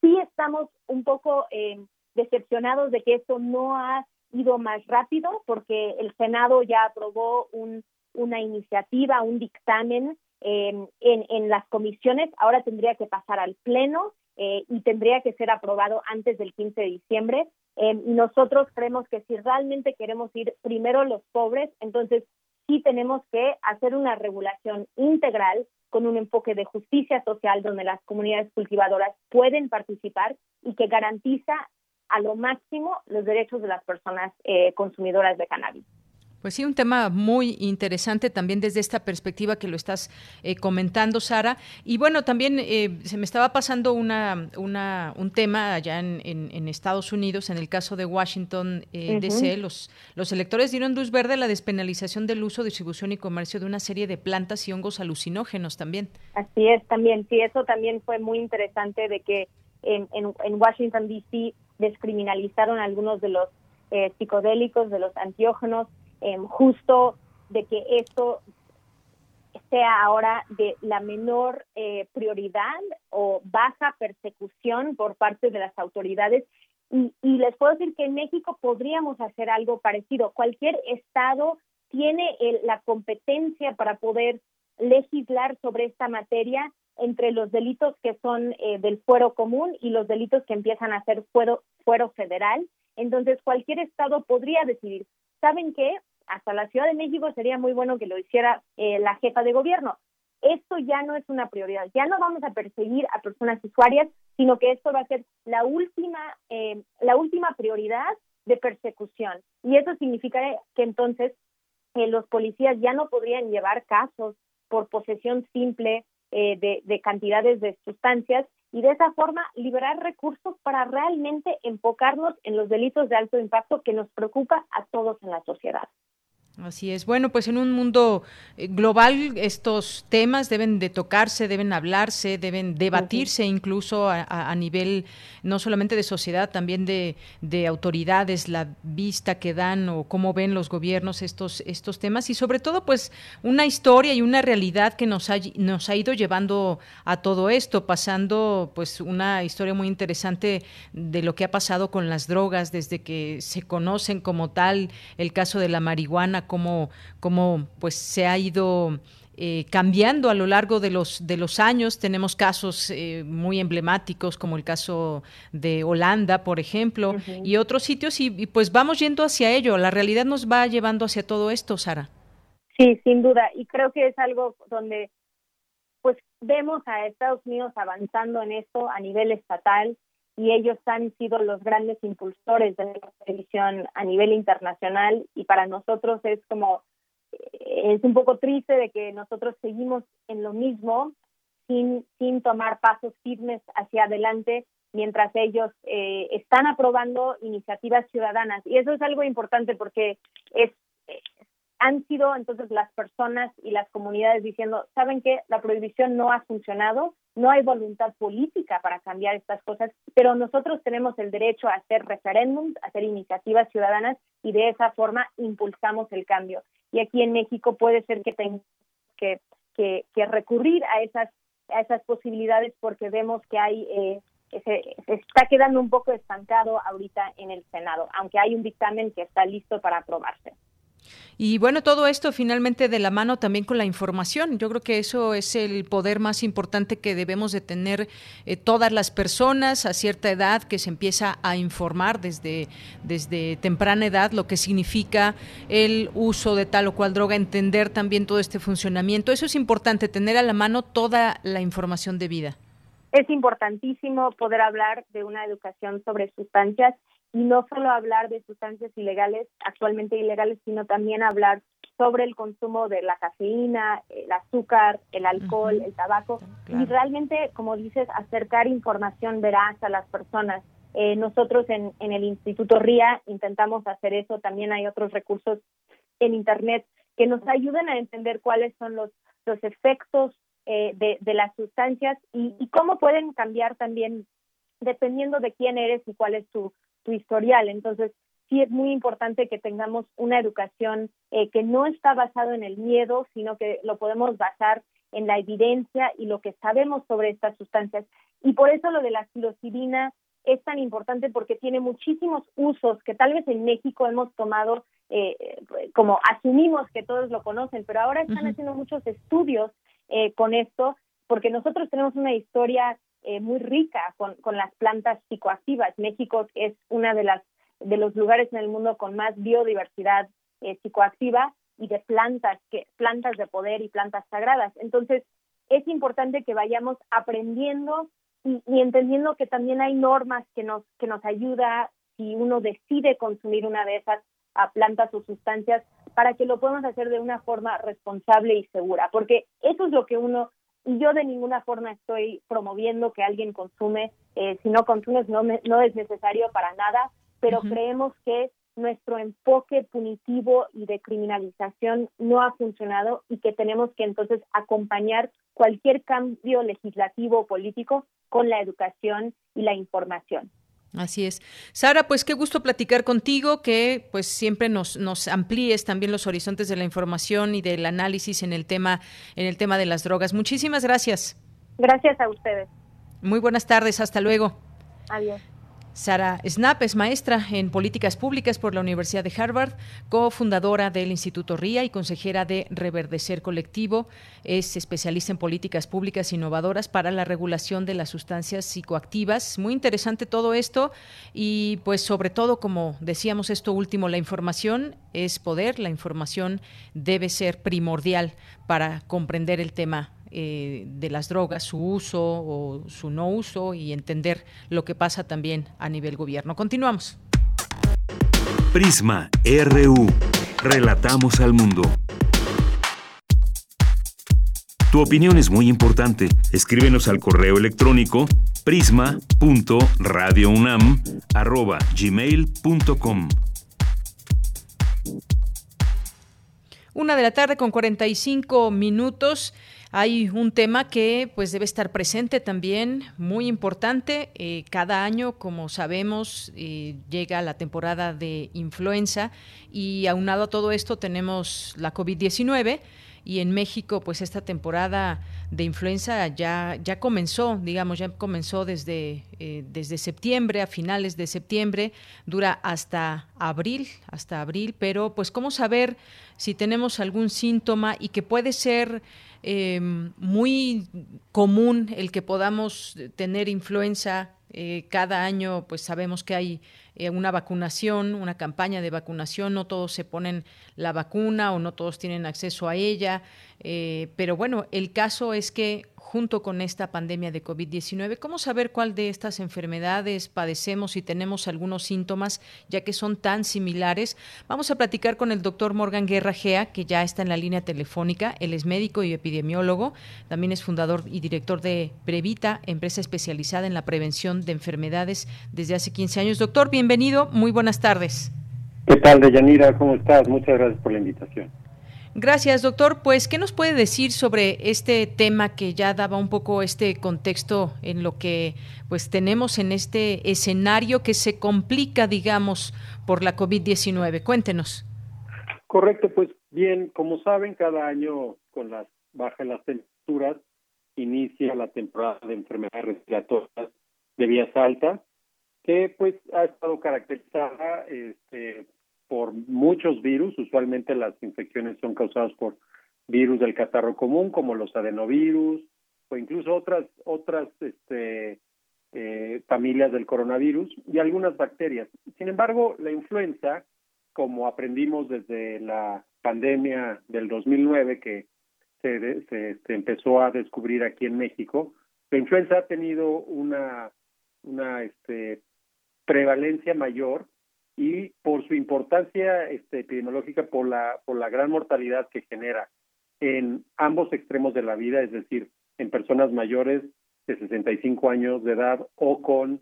sí estamos un poco eh, decepcionados de que esto no ha ido más rápido porque el Senado ya aprobó un, una iniciativa, un dictamen eh, en, en las comisiones, ahora tendría que pasar al Pleno eh, y tendría que ser aprobado antes del 15 de diciembre. y nosotros creemos que si realmente queremos ir primero los pobres, entonces sí tenemos que hacer una regulación integral con un enfoque de justicia social donde las comunidades cultivadoras pueden participar y que garantiza a lo máximo los derechos de las personas eh, consumidoras de cannabis. Pues sí, un tema muy interesante también desde esta perspectiva que lo estás eh, comentando, Sara. Y bueno, también eh, se me estaba pasando una, una, un tema allá en, en, Estados Unidos, en el caso de Washington eh, DC, los, los electores dieron luz verde a la despenalización del uso, distribución y comercio de una serie de plantas y hongos alucinógenos también. Así es, también, sí, eso también fue muy interesante de que en, en, en Washington DC descriminalizaron algunos de los eh, psicodélicos, de los antiógenos, Em, justo de que esto sea ahora de la menor eh, prioridad o baja persecución por parte de las autoridades. Y, les puedo decir que en México podríamos hacer algo parecido. Cualquier estado tiene la competencia para poder legislar sobre esta materia entre los delitos que son eh, del fuero común y los delitos que empiezan a ser fuero, fuero federal. Entonces, cualquier estado podría decidir, ¿saben qué? Hasta la Ciudad de México sería muy bueno que lo hiciera eh, la jefa de gobierno. Esto ya no es una prioridad, ya no vamos a perseguir a personas usuarias, sino que esto va a ser la última, eh, la última prioridad de persecución. Y eso significaría que entonces eh, los policías ya no podrían llevar casos por posesión simple de, de cantidades de sustancias y de esa forma liberar recursos para realmente enfocarnos en los delitos de alto impacto que nos preocupa a todos en la sociedad. Así es. Bueno, pues en un mundo eh, global estos temas deben de tocarse, deben hablarse, deben debatirse incluso a, nivel no solamente de sociedad, también de, autoridades, la vista que dan o cómo ven los gobiernos estos, estos temas. Y sobre todo pues una historia y una realidad que nos ha, nos ha ido llevando a todo esto, pasando pues una historia muy interesante de lo que ha pasado con las drogas desde que se conocen como tal. El caso de la marihuana cómo, cómo pues se ha ido eh, cambiando a lo largo de los de los años. Tenemos casos eh, muy emblemáticos como el caso de Holanda, por ejemplo, y otros sitios y, pues vamos yendo hacia ello. La realidad nos va llevando hacia todo esto, Sara. Sí, sin duda. Y creo que es algo donde pues vemos a Estados Unidos avanzando en esto a nivel estatal y ellos han sido los grandes impulsores de la televisión a nivel internacional y para nosotros es como eh, es un poco triste de que nosotros seguimos en lo mismo sin sin tomar pasos firmes hacia adelante mientras ellos eh, están aprobando iniciativas ciudadanas. Y eso es algo importante porque es han sido entonces las personas y las comunidades diciendo, ¿saben qué? La prohibición no ha funcionado, no hay voluntad política para cambiar estas cosas, pero nosotros tenemos el derecho a hacer referéndums, a hacer iniciativas ciudadanas y de esa forma impulsamos el cambio. Y aquí en México puede ser que tengamos que, que, recurrir a esas, a esas posibilidades porque vemos que hay... Eh, se, se, está quedando un poco estancado ahorita en el Senado, aunque hay un dictamen que está listo para aprobarse. Y bueno, todo esto finalmente de la mano también con la información. Yo creo que eso es el poder más importante que debemos de tener eh, todas las personas a cierta edad que se empieza a informar desde, desde temprana edad lo que significa el uso de tal o cual droga, entender también todo este funcionamiento. Eso es importante, tener a la mano toda la información debida. Es importantísimo poder hablar de una educación sobre sustancias y no solo hablar de sustancias ilegales, actualmente ilegales, sino también hablar sobre el consumo de la cafeína, el azúcar, el alcohol, el tabaco y realmente, como dices, acercar información veraz a las personas. Eh, nosotros en, en el Instituto RIA intentamos hacer eso, también hay otros recursos en Internet que nos ayuden a entender cuáles son los, los efectos eh, de, de, las sustancias y, y cómo pueden cambiar también dependiendo de quién eres y cuál es tu, historial. Entonces, sí es muy importante que tengamos una educación eh, que no está basado en el miedo, sino que lo podemos basar en la evidencia y lo que sabemos sobre estas sustancias. Y por eso lo de la psilocibina es tan importante porque tiene muchísimos usos que tal vez en México hemos tomado eh, como asumimos que todos lo conocen, pero ahora están haciendo muchos estudios eh, con esto porque nosotros tenemos una historia eh, muy rica con, con las plantas psicoactivas. México es una de las de los lugares en el mundo con más biodiversidad eh, psicoactiva y de plantas que plantas de poder y plantas sagradas. Entonces es importante que vayamos aprendiendo y, y, entendiendo que también hay normas que nos que nos ayuda si uno decide consumir una de esas a plantas o sustancias para que lo podamos hacer de una forma responsable y segura, porque eso es lo que uno y yo de ninguna forma estoy promoviendo que alguien consume, eh, si no consumes no, me, no es necesario para nada, pero creemos que nuestro enfoque punitivo y de criminalización no ha funcionado y que tenemos que entonces acompañar cualquier cambio legislativo o político con la educación y la información. Así es. Sara, pues qué gusto platicar contigo, que pues siempre nos, nos amplíes también los horizontes de la información y del análisis en el tema, en el tema de las drogas. Muchísimas gracias. Gracias a ustedes. Muy buenas tardes, hasta luego. Adiós. Sara Snap es maestra en políticas públicas por la Universidad de Harvard, cofundadora del Instituto RIA y consejera de Reverdecer Colectivo. Es especialista en políticas públicas innovadoras para la regulación de las sustancias psicoactivas. Muy interesante todo esto y pues sobre todo, como decíamos esto último, la información es poder, la información debe ser primordial para comprender el tema eh, de las drogas, su uso o su no uso y entender lo que pasa también a nivel gobierno. Continuamos. Prisma RU. Relatamos al mundo. Tu opinión es muy importante. Escríbenos al correo electrónico prisma.radiounam@gmail.com. Una de la tarde con 45 minutos. Hay un tema que pues debe estar presente también, muy importante. Eh, cada año, como sabemos, eh, llega la temporada de influenza y aunado a todo esto tenemos la COVID-19 y en México pues esta temporada de influenza ya, ya comenzó, digamos, ya comenzó desde, eh, desde septiembre, a finales de septiembre, dura hasta abril, hasta abril, pero pues cómo saber si tenemos algún síntoma y que puede ser eh, muy común el que podamos tener influenza. Eh, cada año, pues sabemos que hay eh, una vacunación, una campaña de vacunación, no todos se ponen la vacuna o no todos tienen acceso a ella, eh, pero bueno, el caso es que junto con esta pandemia de COVID-19. ¿Cómo saber cuál de estas enfermedades padecemos y tenemos algunos síntomas, ya que son tan similares? Vamos a platicar con el doctor Morgan Guerra Gea, que ya está en la línea telefónica. Él es médico y epidemiólogo. También es fundador y director de Previta, empresa especializada en la prevención de enfermedades desde hace 15 años. Doctor, bienvenido. Muy buenas tardes. ¿Qué tal, Deyanira? ¿Cómo estás? Muchas gracias por la invitación. Gracias, doctor. Pues, ¿qué nos puede decir sobre este tema que ya daba un poco este contexto en lo que pues tenemos en este escenario que se complica, digamos, por la COVID-19? Cuéntenos. Correcto, pues bien, como saben, cada año con las bajas las temperaturas inicia la temporada de enfermedades respiratorias de vías altas, que pues ha estado caracterizada este, por muchos virus, usualmente las infecciones son causadas por virus del catarro común, como los adenovirus, o incluso otras, otras este, eh, familias del coronavirus y algunas bacterias. Sin embargo, la influenza, como aprendimos desde la pandemia del 2009 que se, se, se, empezó a descubrir aquí en México, la influenza ha tenido una, una este, prevalencia mayor y por su importancia este, epidemiológica, por la, por la gran mortalidad que genera en ambos extremos de la vida, es decir, en personas mayores de 65 años de edad o con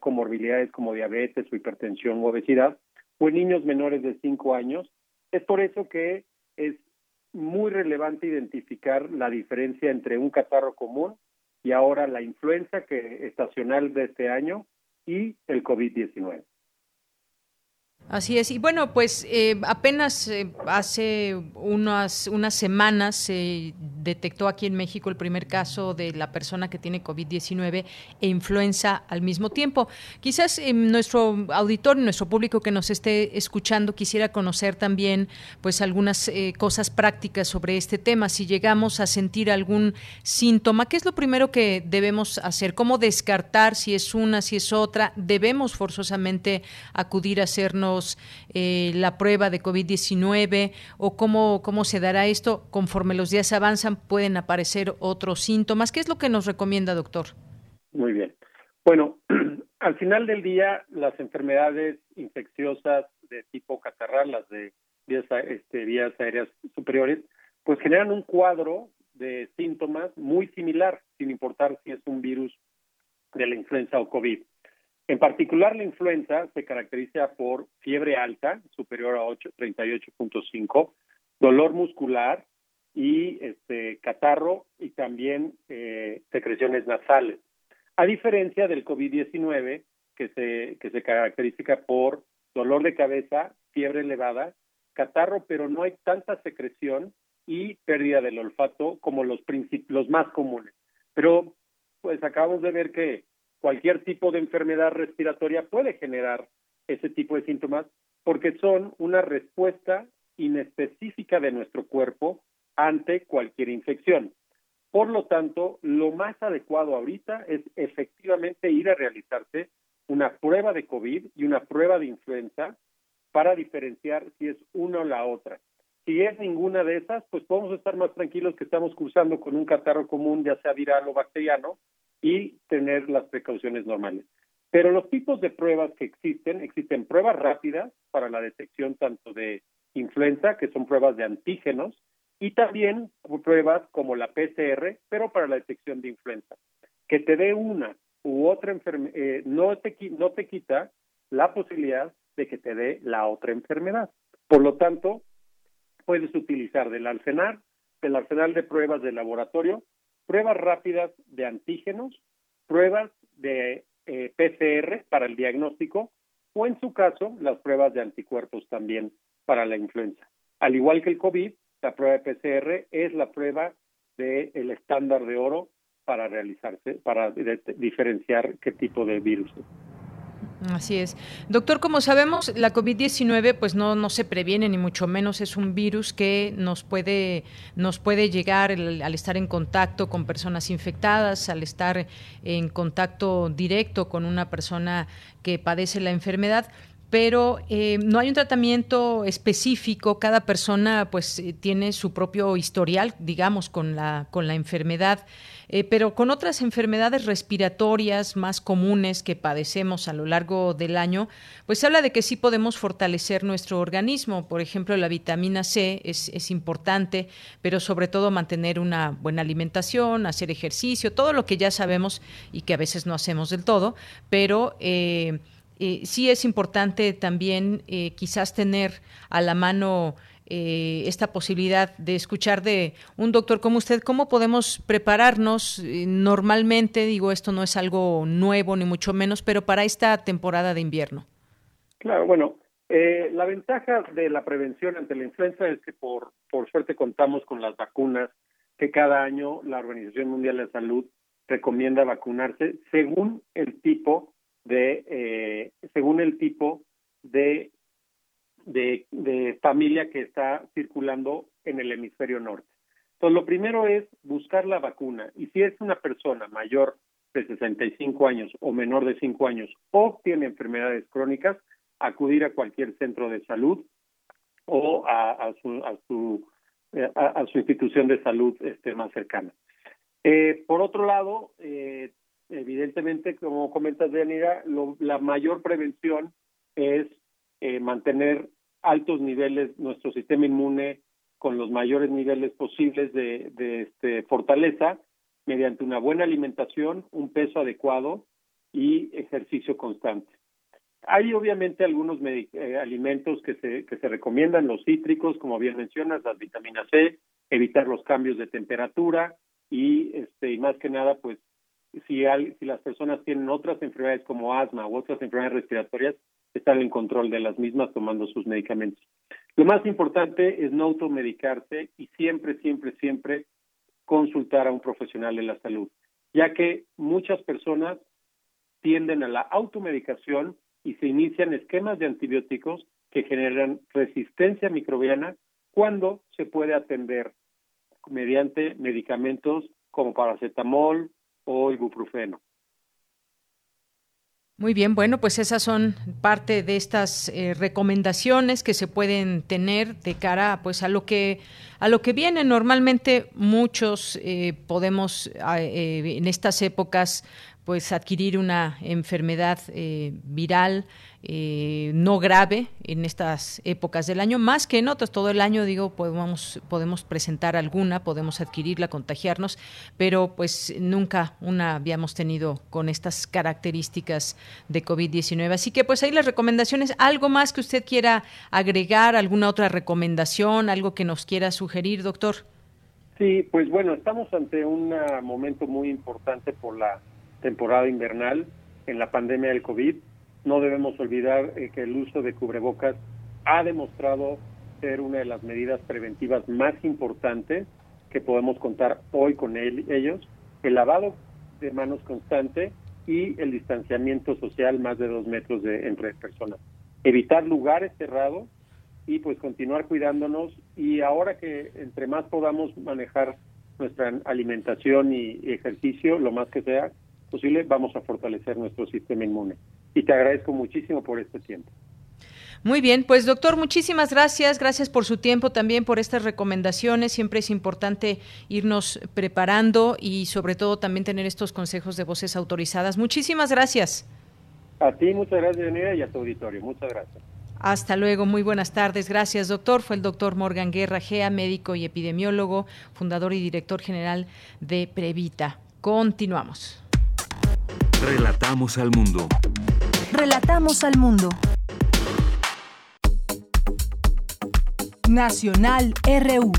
comorbilidades como diabetes o hipertensión o obesidad, o en niños menores de 5 años. Es por eso que es muy relevante identificar la diferencia entre un catarro común y ahora la influenza que estacional de este año y el COVID-19. Así es. Y bueno, pues eh, apenas eh, hace unas, unas semanas se detectó aquí en México el primer caso de la persona que tiene COVID-19 e influenza al mismo tiempo. Quizás eh, nuestro auditorio, nuestro público que nos esté escuchando quisiera conocer también pues algunas cosas prácticas sobre este tema. Si llegamos a sentir algún síntoma, ¿qué es lo primero que debemos hacer? ¿Cómo descartar si es una, si es otra? ¿Debemos forzosamente acudir a hacernos eh, la prueba de COVID-19 o cómo, cómo se dará esto? Conforme los días avanzan, pueden aparecer otros síntomas. ¿Qué es lo que nos recomienda, doctor? Muy bien. Bueno, al final del día, las enfermedades infecciosas de tipo catarral, las de vías, este, vías aéreas superiores, pues generan un cuadro de síntomas muy similar, sin importar si es un virus de la influenza o COVID. En particular, la influenza se caracteriza por fiebre alta, superior a 38.5, dolor muscular y este, catarro y también eh, secreciones nasales. A diferencia del COVID-19, que se, que se caracteriza por dolor de cabeza, fiebre elevada, catarro, pero no hay tanta secreción y pérdida del olfato como los, los más comunes. Pero pues acabamos de ver que cualquier tipo de enfermedad respiratoria puede generar ese tipo de síntomas porque son una respuesta inespecífica de nuestro cuerpo ante cualquier infección. Por lo tanto, lo más adecuado ahorita es efectivamente ir a realizarse una prueba de COVID y una prueba de influenza para diferenciar si es una o la otra. Si es ninguna de esas, pues podemos estar más tranquilos que estamos cursando con un catarro común, ya sea viral o bacteriano, y tener las precauciones normales. Pero los tipos de pruebas que existen, existen pruebas rápidas para la detección tanto de influenza, que son pruebas de antígenos, y también pruebas como la PCR, pero para la detección de influenza. Que te dé una u otra enfermedad, eh, no, te, no te quita la posibilidad de que te dé la otra enfermedad. Por lo tanto, puedes utilizar del arsenal, del arsenal de pruebas de laboratorio, pruebas rápidas de antígenos, pruebas de eh, PCR para el diagnóstico o en su caso las pruebas de anticuerpos también para la influenza. Al igual que el COVID, la prueba de PCR es la prueba del el estándar de oro para realizarse, para diferenciar qué tipo de virus. Así es. Doctor, como sabemos, la COVID-19 pues no, no se previene ni mucho menos es un virus que nos puede nos puede llegar al estar en contacto con personas infectadas, al estar en contacto directo con una persona que padece la enfermedad pero eh, no hay un tratamiento específico. Cada persona, pues, eh, tiene su propio historial, digamos, con la con la enfermedad. Eh, pero con otras enfermedades respiratorias más comunes que padecemos a lo largo del año, pues se habla de que sí podemos fortalecer nuestro organismo. Por ejemplo, la vitamina C es, importante, pero sobre todo mantener una buena alimentación, hacer ejercicio, todo lo que ya sabemos y que a veces no hacemos del todo, pero eh, sí es importante también eh, quizás tener a la mano eh, esta posibilidad de escuchar de un doctor como usted, ¿cómo podemos prepararnos normalmente? Digo, esto no es algo nuevo ni mucho menos, pero para esta temporada de invierno. Claro, bueno, la ventaja de la prevención ante la influenza es que por, por suerte contamos con las vacunas que cada año la Organización Mundial de Salud recomienda vacunarse según el tipo de eh, según el tipo de, de, de familia que está circulando en el hemisferio norte. Entonces, lo primero es buscar la vacuna y si es una persona mayor de 65 años o menor de 5 años o tiene enfermedades crónicas, acudir a cualquier centro de salud o a, su, a su, eh, a, su institución de salud este, más cercana. Eh, por otro lado, eh, evidentemente, como comentas, Deanira, la mayor prevención es eh, mantener altos niveles, nuestro sistema inmune con los mayores niveles posibles de, de este, fortaleza mediante una buena alimentación, un peso adecuado y ejercicio constante. Hay obviamente algunos eh, alimentos que se, que se recomiendan, los cítricos, como bien mencionas, las vitaminas C, evitar los cambios de temperatura y, este, y más que nada, pues si, si las personas tienen otras enfermedades como asma u otras enfermedades respiratorias, estar en control de las mismas tomando sus medicamentos. Lo más importante es no automedicarse y siempre, siempre, siempre consultar a un profesional de la salud, ya que muchas personas tienden a la automedicación y se inician esquemas de antibióticos que generan resistencia microbiana cuando se puede atender mediante medicamentos como paracetamol o ibuprofeno. Muy bien, bueno, pues esas son parte de estas eh, recomendaciones que se pueden tener de cara, pues, a lo que a lo que viene. Normalmente muchos eh, podemos eh, en estas épocas pues adquirir una enfermedad eh, viral eh, no grave en estas épocas del año, más que en otras, todo el año digo podemos, podemos presentar alguna, podemos adquirirla, contagiarnos, pero pues nunca una habíamos tenido con estas características de COVID-19. Así que pues ahí las recomendaciones, algo más que usted quiera agregar, alguna otra recomendación, algo que nos quiera sugerir, doctor. Sí, pues bueno, estamos ante un momento muy importante por la temporada invernal en la pandemia del COVID. No debemos olvidar eh, que el uso de cubrebocas ha demostrado ser una de las medidas preventivas más importantes que podemos contar hoy con ellos. El lavado de manos constante y el distanciamiento social más de dos metros de, entre personas. Evitar lugares cerrados y pues continuar cuidándonos y ahora que entre más podamos manejar nuestra alimentación y ejercicio, lo más que sea, posible, vamos a fortalecer nuestro sistema inmune. Y te agradezco muchísimo por este tiempo. Muy bien, pues doctor, muchísimas gracias. Gracias por su tiempo, también por estas recomendaciones. Siempre es importante irnos preparando y sobre todo también tener estos consejos de voces autorizadas. Muchísimas gracias. A ti, muchas gracias, Daniela, y a tu auditorio. Muchas gracias. Hasta luego, muy buenas tardes. Gracias, doctor. Fue el doctor Morgan Guerra Gea, médico y epidemiólogo, fundador y director general de Previta. Continuamos. Relatamos al mundo. Relatamos al mundo. Nacional RU.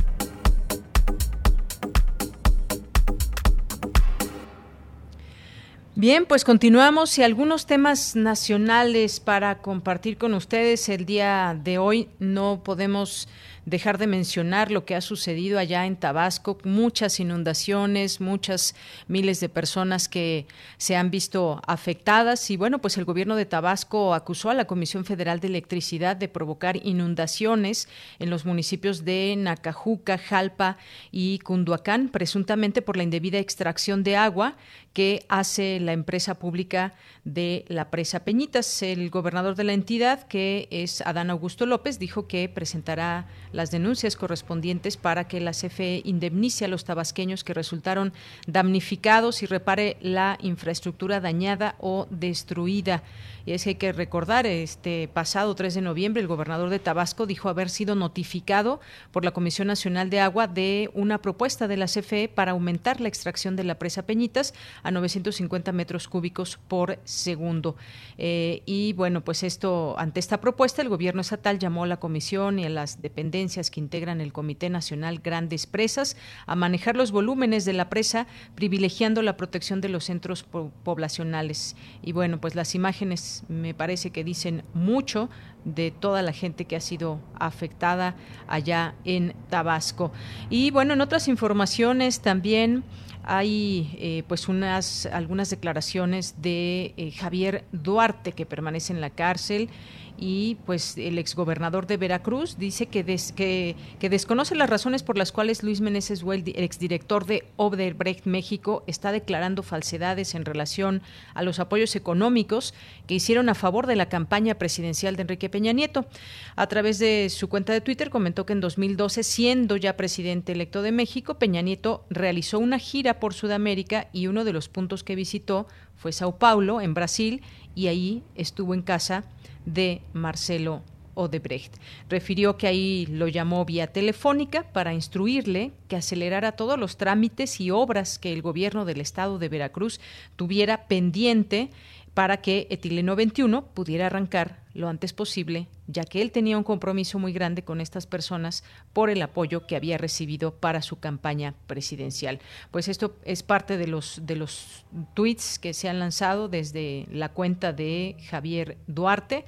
Bien, pues continuamos y algunos temas nacionales para compartir con ustedes el día de hoy. No podemos dejar de mencionar lo que ha sucedido allá en Tabasco, muchas inundaciones, muchas miles de personas que se han visto afectadas y bueno, pues el gobierno de Tabasco acusó a la Comisión Federal de Electricidad de provocar inundaciones en los municipios de Nacajuca, Jalpa y Cunduacán, presuntamente por la indebida extracción de agua que hace la empresa pública de la presa Peñitas. El gobernador de la entidad, que es Adán Augusto López, dijo que presentará las denuncias correspondientes para que la CFE indemnice a los tabasqueños que resultaron damnificados y repare la infraestructura dañada o destruida. Y es que hay que recordar, este pasado 3 de noviembre, el gobernador de Tabasco dijo haber sido notificado por la Comisión Nacional de Agua de una propuesta de la CFE para aumentar la extracción de la presa Peñitas a 950 metros cúbicos por segundo. Eh, y bueno, pues esto, ante esta propuesta, el gobierno estatal llamó a la comisión y a las dependencias que integran el Comité Nacional Grandes Presas a manejar los volúmenes de la presa, privilegiando la protección de los centros poblacionales. Y bueno, pues las imágenes me parece que dicen mucho de toda la gente que ha sido afectada allá en Tabasco. Y bueno, en otras informaciones también hay eh, pues unas algunas declaraciones de eh, Javier Duarte que permanece en la cárcel y pues el exgobernador de Veracruz dice que, que, desconoce las razones por las cuales Luis Meneses el exdirector de Odebrecht México, está declarando falsedades en relación a los apoyos económicos que hicieron a favor de la campaña presidencial de Enrique Peña Nieto. A través de su cuenta de Twitter comentó que en 2012, siendo ya presidente electo de México, Peña Nieto realizó una gira por Sudamérica y uno de los puntos que visitó fue Sao Paulo, en Brasil, y ahí estuvo en casa de Marcelo Odebrecht. Refirió que ahí lo llamó vía telefónica para instruirle que acelerara todos los trámites y obras que el gobierno del estado de Veracruz tuviera pendiente para que Etileno 21 pudiera arrancar lo antes posible, ya que él tenía un compromiso muy grande con estas personas por el apoyo que había recibido para su campaña presidencial. Pues esto es parte de los de los tweets que se han lanzado desde la cuenta de Javier Duarte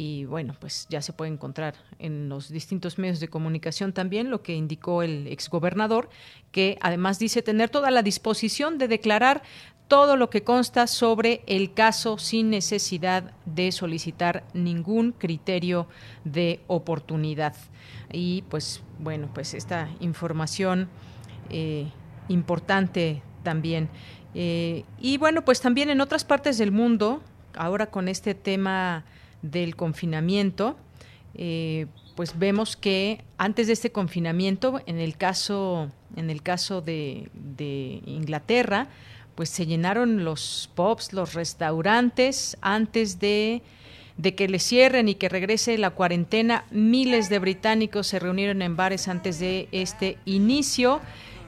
y bueno, pues ya se puede encontrar en los distintos medios de comunicación también lo que indicó el exgobernador, que además dice tener toda la disposición de declarar todo lo que consta sobre el caso sin necesidad de solicitar ningún criterio de oportunidad. Y pues bueno, pues esta información eh, importante también. Eh, y bueno, pues también en otras partes del mundo, ahora con este tema del confinamiento, eh, pues vemos que antes de este confinamiento, en el caso, en el caso de, Inglaterra, pues se llenaron los pubs, los restaurantes, antes de, de que le cierren y que regrese la cuarentena. Miles de británicos se reunieron en bares antes de este inicio.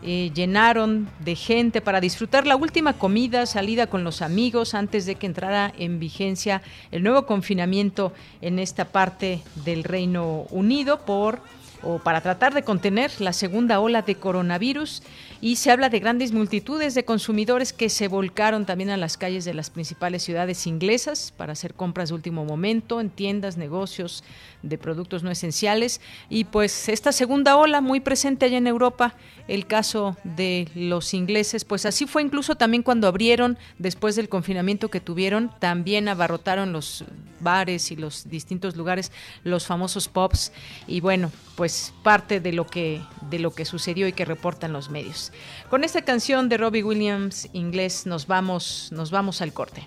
Eh, llenaron de gente para disfrutar la última comida, salida con los amigos antes de que entrara en vigencia el nuevo confinamiento en esta parte del Reino Unido por o para tratar de contener la segunda ola de coronavirus y se habla de grandes multitudes de consumidores que se volcaron también a las calles de las principales ciudades inglesas para hacer compras de último momento en tiendas, negocios de productos no esenciales y pues esta segunda ola muy presente allá en Europa, el caso de los ingleses, pues así fue incluso también cuando abrieron después del confinamiento que tuvieron, también abarrotaron los bares y los distintos lugares, los famosos pubs y bueno, pues parte de lo que de lo que sucedió y que reportan los medios. Con esta canción de Robbie Williams inglés nos vamos nos vamos al corte.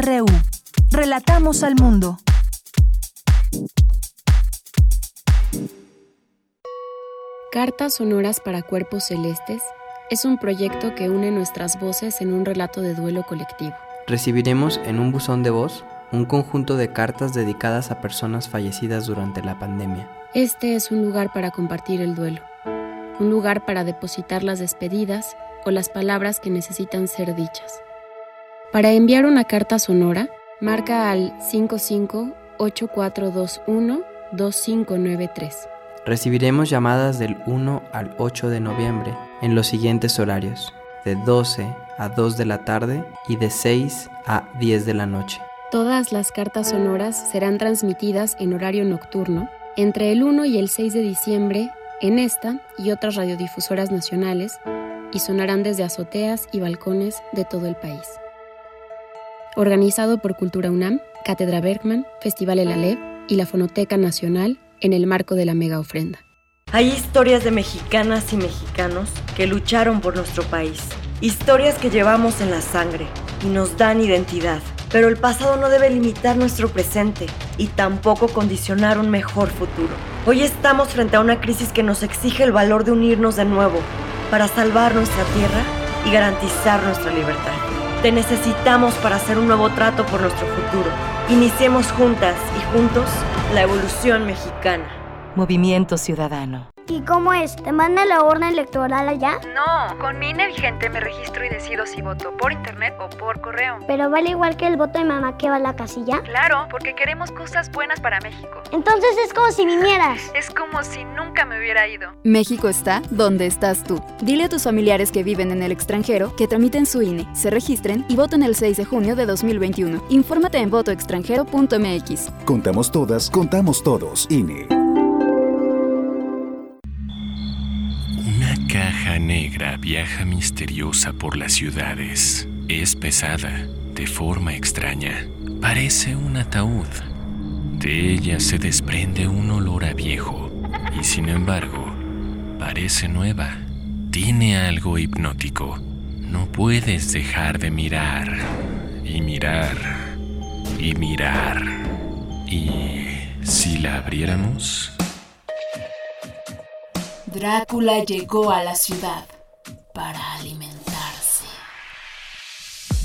RU. Relatamos al mundo. Cartas sonoras para cuerpos celestes es un proyecto que une nuestras voces en un relato de duelo colectivo. Recibiremos en un buzón de voz un conjunto de cartas dedicadas a personas fallecidas durante la pandemia. Este es un lugar para compartir el duelo, un lugar para depositar las despedidas o las palabras que necesitan ser dichas. Para enviar una carta sonora, marca al 5584212593. Recibiremos llamadas del 1 al 8 de noviembre en los siguientes horarios, de 12 a 2 de la tarde y de 6 a 10 de la noche. Todas las cartas sonoras serán transmitidas en horario nocturno entre el 1 y el 6 de diciembre en esta y otras radiodifusoras nacionales y sonarán desde azoteas y balcones de todo el país organizado por Cultura UNAM, Cátedra Bergman, Festival El Alep y la Fonoteca Nacional en el marco de la mega ofrenda. Hay historias de mexicanas y mexicanos que lucharon por nuestro país, historias que llevamos en la sangre y nos dan identidad. Pero el pasado no debe limitar nuestro presente y tampoco condicionar un mejor futuro. Hoy estamos frente a una crisis que nos exige el valor de unirnos de nuevo para salvar nuestra tierra y garantizar nuestra libertad. Te necesitamos para hacer un nuevo trato por nuestro futuro. Iniciemos juntas y juntos la evolución mexicana. Movimiento Ciudadano. ¿Y cómo es? ¿Te manda la urna electoral allá? No, con mi INE vigente me registro y decido si voto por internet o por correo. Pero vale igual que el voto de mamá que va a la casilla. Claro, porque queremos cosas buenas para México. Entonces es como si vinieras. Es como si nunca me hubiera ido. México está donde estás tú. Dile a tus familiares que viven en el extranjero que tramiten su INE, se registren y voten el 6 de junio de 2021. Infórmate en votoextranjero.mx. Contamos todas, contamos todos. INE. Negra viaja misteriosa por las ciudades. Es pesada, de forma extraña. Parece un ataúd. De ella se desprende un olor a viejo y sin embargo, parece nueva. Tiene algo hipnótico. No puedes dejar de mirar y mirar y mirar. ¿Y si la abriéramos? Drácula llegó a la ciudad para alimentarse.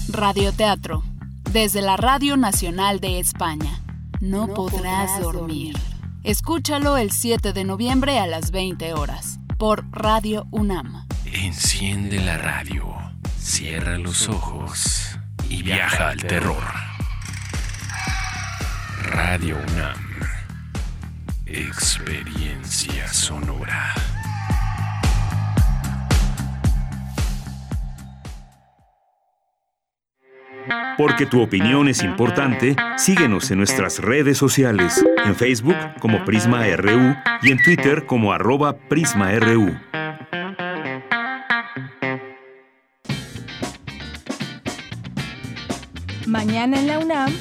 Radioteatro. Desde la Radio Nacional de España. No, podrás, dormir. Escúchalo el 7 de noviembre a las 20 horas por Radio UNAM. Enciende la radio, cierra los ojos y viaja al terror. Radio UNAM. Experiencia sonora. Porque tu opinión es importante, síguenos en nuestras redes sociales, en Facebook como Prisma RU y en Twitter como arroba PrismaRU. Mañana en la UNAM,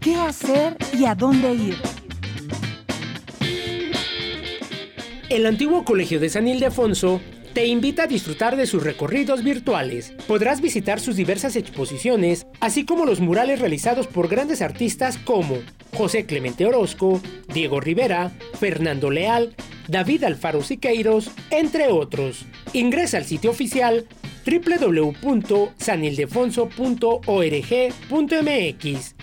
¿qué hacer y a dónde ir? El antiguo Colegio de San Ildefonso te invita a disfrutar de sus recorridos virtuales. Podrás visitar sus diversas exposiciones, así como los murales realizados por grandes artistas como José Clemente Orozco, Diego Rivera, Fernando Leal, David Alfaro Siqueiros, entre otros. Ingresa al sitio oficial www.sanildefonso.org.mx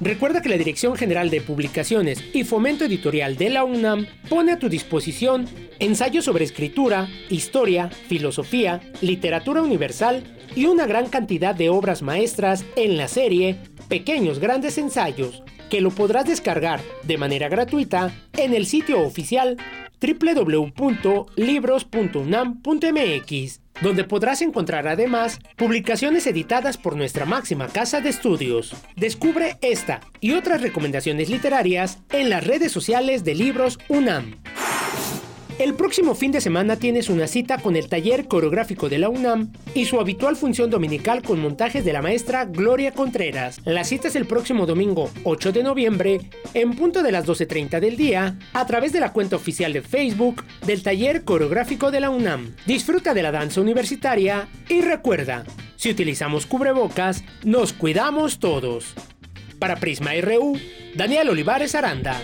Recuerda que la Dirección General de Publicaciones y Fomento Editorial de la UNAM pone a tu disposición ensayos sobre escritura, historia, filosofía, literatura universal y una gran cantidad de obras maestras en la serie Pequeños Grandes Ensayos, que lo podrás descargar de manera gratuita en el sitio oficial www.libros.unam.mx donde podrás encontrar además publicaciones editadas por nuestra máxima casa de estudios. Descubre esta y otras recomendaciones literarias en las redes sociales de Libros UNAM. El próximo fin de semana tienes una cita con el taller coreográfico de la UNAM y su habitual función dominical con montajes de la maestra Gloria Contreras. La cita es el próximo domingo 8 de noviembre en punto de las 12.30 del día a través de la cuenta oficial de Facebook del taller coreográfico de la UNAM. Disfruta de la danza universitaria y recuerda, si utilizamos cubrebocas, nos cuidamos todos. Para Prisma RU, Daniel Olivares Aranda.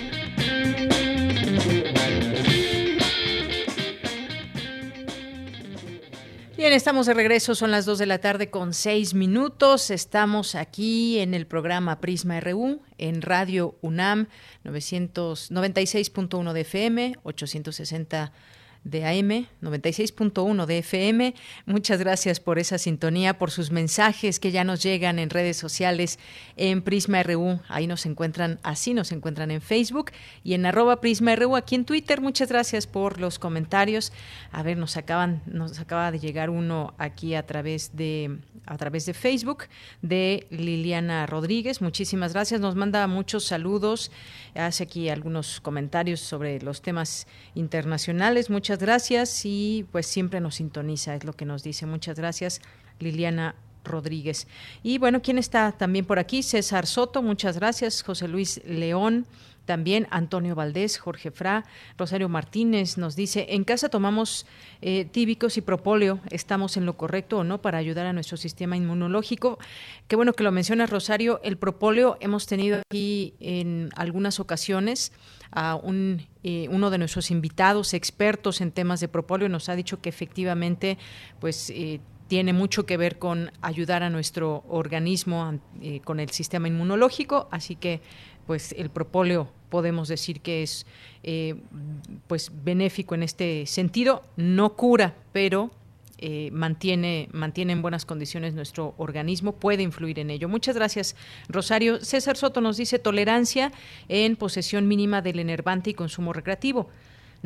Bien, estamos de regreso, son las 2 de la tarde con 6 minutos. Estamos aquí en el programa Prisma RU en Radio UNAM 996.1 de FM, 860 de AM 96.1 de FM. Muchas gracias por esa sintonía, por sus mensajes que ya nos llegan en redes sociales en Prisma RU. Ahí nos encuentran, así nos encuentran en Facebook y en arroba Prisma RU aquí en Twitter. Muchas gracias por los comentarios. A ver, nos acaban, nos acaba de llegar uno aquí a través de a través de Facebook de Liliana Rodríguez. Muchísimas gracias. Nos manda muchos saludos. Hace aquí algunos comentarios sobre los temas internacionales. Muchas gracias y pues siempre nos sintoniza, es lo que nos dice. Muchas gracias, Liliana Rodríguez. Y bueno, ¿quién está también por aquí? César Soto, muchas gracias. José Luis León, también Antonio Valdés, Jorge Fra, Rosario Martínez nos dice, en casa tomamos eh, tíbicos y propóleo, ¿estamos en lo correcto o no para ayudar a nuestro sistema inmunológico? Qué bueno que lo mencionas, Rosario. El propóleo hemos tenido aquí en algunas ocasiones a un, eh, uno de nuestros invitados expertos en temas de propóleo nos ha dicho que efectivamente pues eh, tiene mucho que ver con ayudar a nuestro organismo eh, con el sistema inmunológico, así que pues el propóleo podemos decir que es eh, pues benéfico en este sentido, no cura, pero eh, mantiene, mantiene en buenas condiciones nuestro organismo, puede influir en ello. Muchas gracias, Rosario. César Soto nos dice tolerancia en posesión mínima del enervante y consumo recreativo.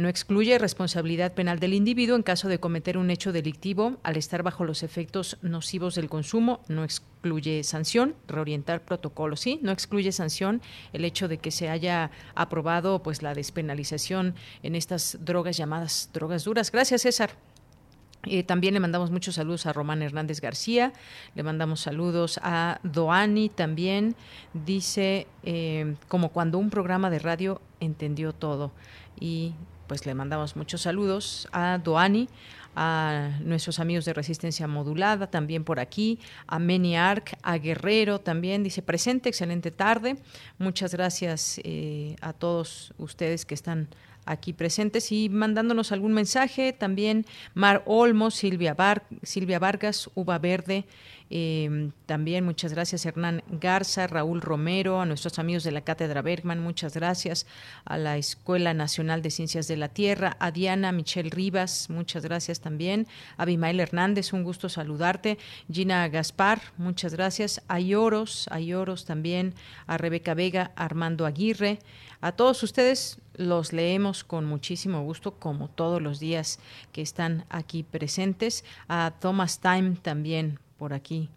No excluye responsabilidad penal del individuo en caso de cometer un hecho delictivo al estar bajo los efectos nocivos del consumo. No excluye sanción, reorientar protocolos, sí, no excluye sanción el hecho de que se haya aprobado pues la despenalización en estas drogas llamadas drogas duras. Gracias, César. Eh, también le mandamos muchos saludos a Román Hernández García, le mandamos saludos a Doani también, dice eh, como cuando un programa de radio entendió todo y pues le mandamos muchos saludos a Doani, a nuestros amigos de Resistencia Modulada, también por aquí, a Meni Arc, a Guerrero también, dice presente, excelente tarde. Muchas gracias eh, a todos ustedes que están aquí presentes y mandándonos algún mensaje. También Mar Olmos, Silvia, Silvia Vargas, Uva Verde. Em, también muchas gracias Hernán Garza, Raúl Romero, a nuestros amigos de la Cátedra Bergman, muchas gracias, a la Escuela Nacional de Ciencias de la Tierra, a Diana Michelle Rivas, muchas gracias también, a Abimael Hernández, un gusto saludarte, Gina Gaspar, muchas gracias, a Lloros, a Lloros también, a Rebeca Vega, Armando Aguirre, a todos ustedes los leemos con muchísimo gusto, como todos los días que están aquí presentes. A Thomas Time también por aquí.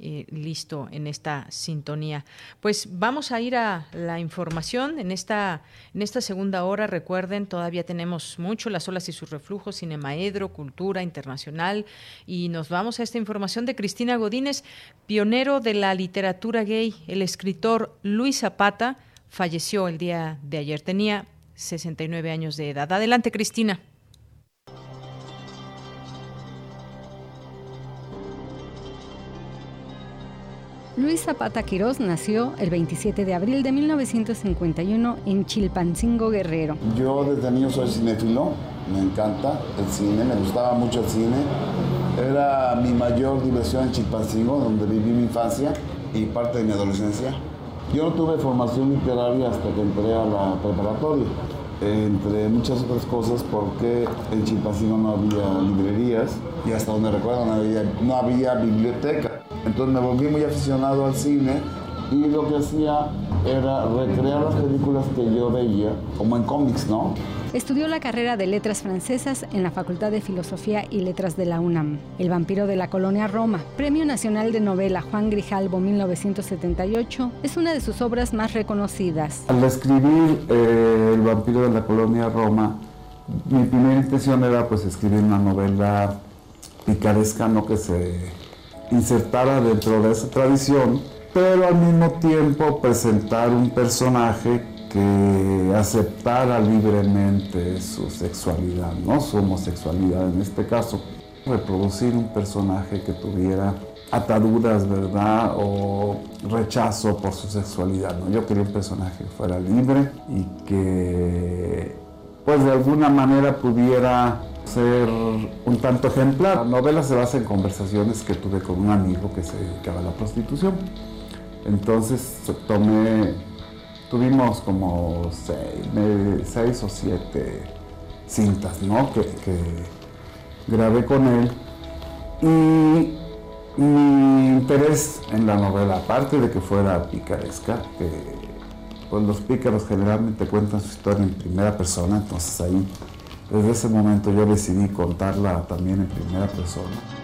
Eh, listo en esta sintonía. Pues vamos a ir a la información en esta en esta segunda hora. Recuerden, todavía tenemos mucho las olas y sus reflujos, cinemaedro, cultura internacional y nos vamos a esta información de Cristina Godínez, pionero de la literatura gay, el escritor Luis Zapata falleció el día de ayer. Tenía 69 años de edad. Adelante, Cristina. Luis Zapata Quirós nació el 27 de abril de 1951 en Chilpancingo, Guerrero. Yo desde niño soy cinéfilo, me encanta el cine, me gustaba mucho el cine. Era mi mayor diversión en Chilpancingo, donde viví mi infancia y parte de mi adolescencia. Yo no tuve formación literaria hasta que entré a la preparatoria, entre muchas otras cosas porque en Chilpancingo no había librerías y hasta donde recuerdo no había, no había biblioteca. Entonces me volví muy aficionado al cine y lo que hacía era recrear las películas que yo veía, como en cómics, ¿no? Estudió la carrera de Letras Francesas en la Facultad de Filosofía y Letras de la UNAM. El vampiro de la colonia Roma, Premio Nacional de Novela Juan Grijalbo 1978, es una de sus obras más reconocidas. Al escribir eh, El vampiro de la colonia Roma, mi primera intención era pues escribir una novela picaresca, ¿no? que se insertara dentro de esa tradición, pero al mismo tiempo presentar un personaje que aceptara libremente su sexualidad, no su homosexualidad en este caso. Reproducir un personaje que tuviera ataduras, ¿verdad? O rechazo por su sexualidad, ¿no? Yo quería un personaje que fuera libre y que, pues de alguna manera pudiera ser un tanto ejemplar. La novela se basa en conversaciones que tuve con un amigo que se dedicaba a la prostitución. Entonces tomé tuvimos como seis, o siete cintas, ¿no? Que, grabé con él. Y mi interés en la novela, aparte de que fuera picaresca, que pues los pícaros generalmente cuentan su historia en primera persona, entonces ahí, desde ese momento yo decidí contarla también en primera persona.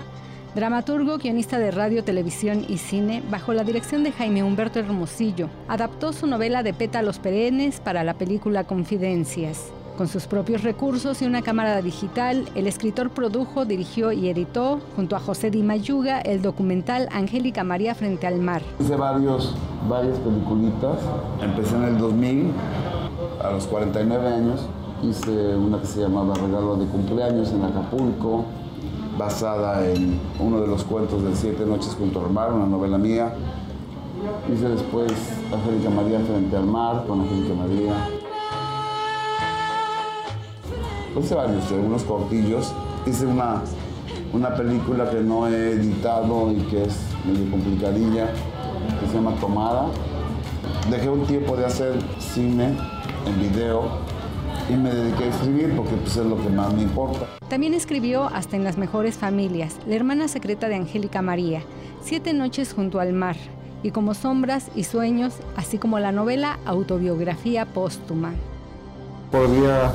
Dramaturgo, guionista de radio, televisión y cine, bajo la dirección de Jaime Humberto Hermosillo, adaptó su novela de pétalos perennes para la película Confidencias. Con sus propios recursos y una cámara digital, el escritor produjo, dirigió y editó, junto a José Di Mayuga, el documental Angélica María frente al mar. Hice varios, varias peliculitas. Empecé en el 2000, a los 49 años. Hice una que se llamaba Regalo de cumpleaños en Acapulco basada en uno de los cuentos de Siete Noches junto al mar, una novela mía. Hice después Angélica María frente al mar con Angélica María. Hice varios, unos cortillos. Hice una una película que no he editado y que es medio complicadilla, que se llama Tomada. Dejé un tiempo de hacer cine en video y me dediqué a escribir porque pues, es lo que más me importa. También escribió Hasta en las mejores familias, La hermana secreta de Angélica María, Siete noches junto al mar y Como sombras y sueños, así como la novela Autobiografía póstuma. Podría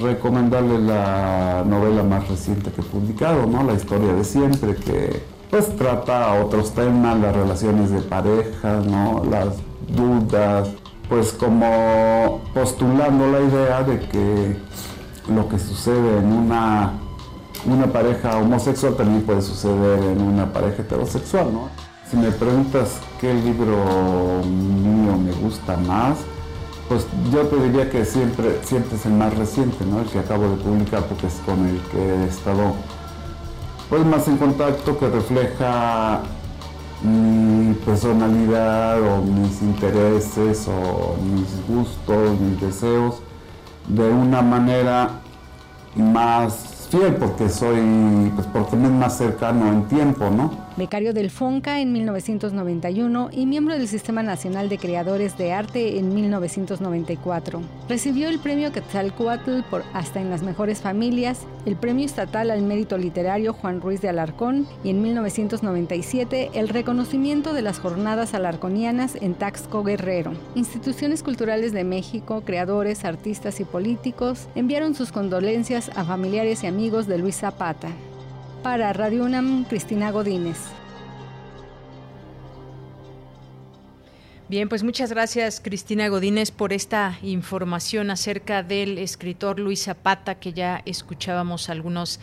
recomendarle la novela más reciente que he publicado, ¿no? La historia de siempre, que pues trata otros temas, las relaciones de pareja, ¿no? Las dudas, pues como postulando la idea de que lo que sucede en una, una pareja homosexual también puede suceder en una pareja heterosexual, ¿no? Si me preguntas qué libro mío me gusta más, pues yo te diría que siempre, siempre es el más reciente, ¿no? El que acabo de publicar porque es con el que he estado pues más en contacto, que refleja mi personalidad o mis intereses o mis gustos, mis deseos de una manera más fiel porque soy, pues porque me es más cercano en tiempo, ¿no? Becario del FONCA en 1991 y miembro del Sistema Nacional de Creadores de Arte en 1994. Recibió el premio Quetzalcoatl por Hasta en las Mejores Familias, el premio estatal al mérito literario Juan Ruiz de Alarcón y en 1997 el reconocimiento de las jornadas alarconianas en Taxco Guerrero. Instituciones culturales de México, creadores, artistas y políticos enviaron sus condolencias a familiares y amigos de Luis Zapata. Para Radio UNAM, Cristina Godínez. Bien, pues muchas gracias Cristina Godínez por esta información acerca del escritor Luis Zapata, que ya escuchábamos algunos,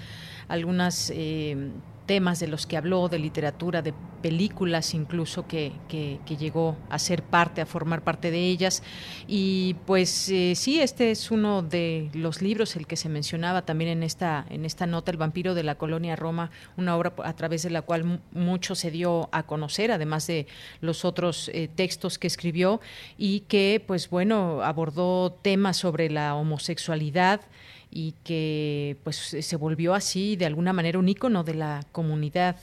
algunas eh, temas de los que habló, de literatura, de películas incluso que, que, llegó a ser parte, a formar parte de ellas. Y pues eh, sí, este es uno de los libros, el que se mencionaba también en esta, en esta nota, El vampiro de la colonia Roma, una obra a través de la cual mucho se dio a conocer, además de los otros eh, textos que escribió y que pues bueno, abordó temas sobre la homosexualidad, y que pues se volvió así de alguna manera un ícono de la comunidad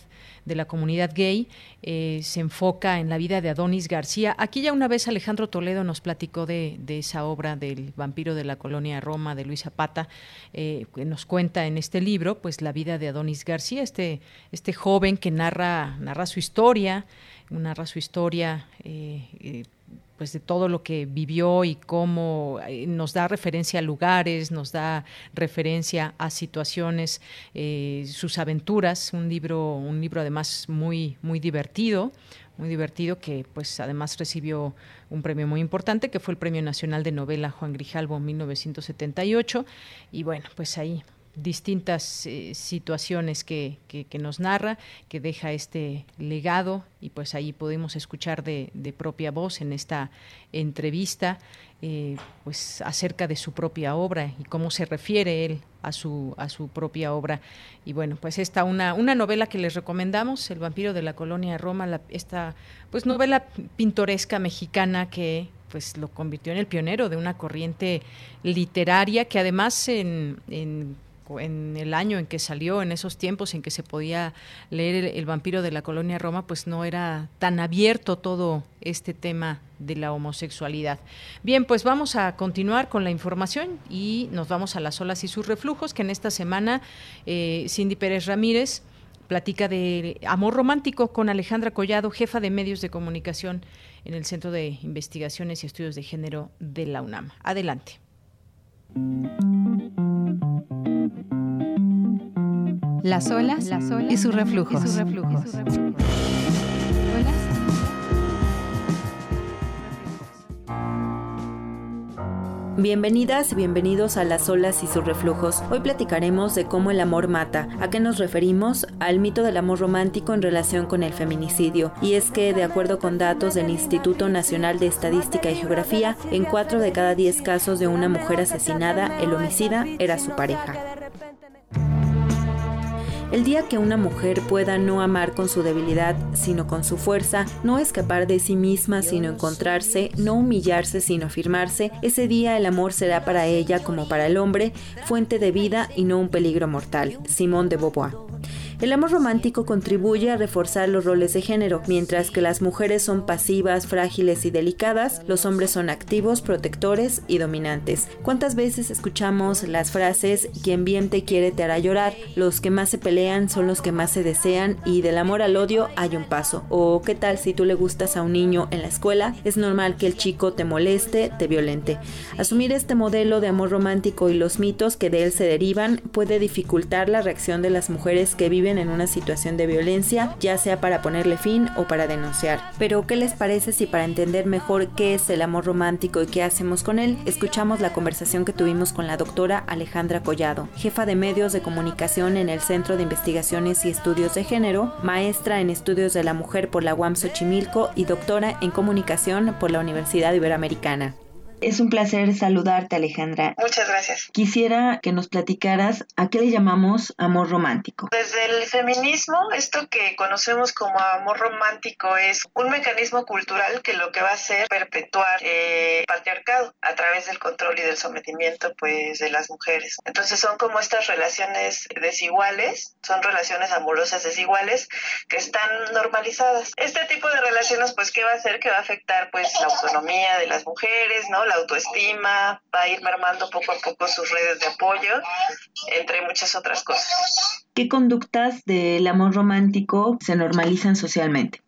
de la comunidad gay eh, se enfoca en la vida de Adonis García. Aquí ya una vez Alejandro Toledo nos platicó de, esa obra del vampiro de la colonia Roma de Luis Zapata, eh, que nos cuenta en este libro pues la vida de Adonis García, este, este joven que narra, narra su historia, narra su historia eh, pues de todo lo que vivió y cómo eh, nos da referencia a lugares, nos da referencia a situaciones, eh, sus aventuras, un libro, un libro además muy, muy divertido, muy divertido que pues además recibió un premio muy importante que fue el Premio Nacional de Novela Juan Grijalvo en 1978 y bueno pues ahí distintas eh, situaciones que, que, nos narra, que deja este legado y pues ahí podemos escuchar de, de propia voz en esta entrevista eh, pues acerca de su propia obra y cómo se refiere él a su, a su propia obra. Y bueno, pues esta una, una novela que les recomendamos, El vampiro de la colonia Roma, la, esta pues novela pintoresca mexicana que pues lo convirtió en el pionero de una corriente literaria que además en, en en el año en que salió, en esos tiempos en que se podía leer el, vampiro de la colonia Roma, pues no era tan abierto todo este tema de la homosexualidad. Bien, pues vamos a continuar con la información y nos vamos a las olas y sus reflujos, que en esta semana eh, Cindy Pérez Ramírez platica de amor romántico con Alejandra Collado, jefa de medios de comunicación en el Centro de Investigaciones y Estudios de Género de la UNAM. Adelante. Las olas, y sus reflujos. Bienvenidas y bienvenidos a Las olas y sus reflujos. Hoy platicaremos de cómo el amor mata. ¿A qué nos referimos? Al mito del amor romántico en relación con el feminicidio. Y es que, de acuerdo con datos del Instituto Nacional de Estadística y Geografía, en 4 de cada 10 casos de una mujer asesinada, el homicida era su pareja. El día que una mujer pueda no amar con su debilidad, sino con su fuerza, no escapar de sí misma, sino encontrarse, no humillarse, sino afirmarse, ese día el amor será para ella como para el hombre fuente de vida y no un peligro mortal. Simón de Beauvoir. El amor romántico contribuye a reforzar los roles de género, mientras que las mujeres son pasivas, frágiles y delicadas, los hombres son activos, protectores y dominantes. ¿Cuántas veces escuchamos las frases quien bien te quiere te hará llorar, los que más se pelean son los que más se desean y del amor al odio hay un paso? ¿O qué tal si tú le gustas a un niño en la escuela? Es normal que el chico te moleste, te violente. Asumir este modelo de amor romántico y los mitos que de él se derivan puede dificultar la reacción de las mujeres que viven en una situación de violencia, ya sea para ponerle fin o para denunciar. Pero, ¿qué les parece si para entender mejor qué es el amor romántico y qué hacemos con él, escuchamos la conversación que tuvimos con la doctora Alejandra Collado, jefa de medios de comunicación en el Centro de Investigaciones y Estudios de Género, maestra en estudios de la mujer por la UAM Xochimilco y doctora en comunicación por la Universidad Iberoamericana. Es un placer saludarte, Alejandra. Muchas gracias. Quisiera que nos platicaras a qué le llamamos amor romántico. Desde el feminismo, esto que conocemos como amor romántico es un mecanismo cultural que lo que va a hacer perpetuar eh, patriarcado a través del control y del sometimiento pues de las mujeres. Entonces son como estas relaciones desiguales, son relaciones amorosas desiguales que están normalizadas. Este tipo de relaciones pues qué va a hacer que va a afectar pues la autonomía de las mujeres, ¿no? Autoestima, va a ir mermando poco a poco sus redes de apoyo, entre muchas otras cosas. ¿Qué conductas del amor romántico se normalizan socialmente?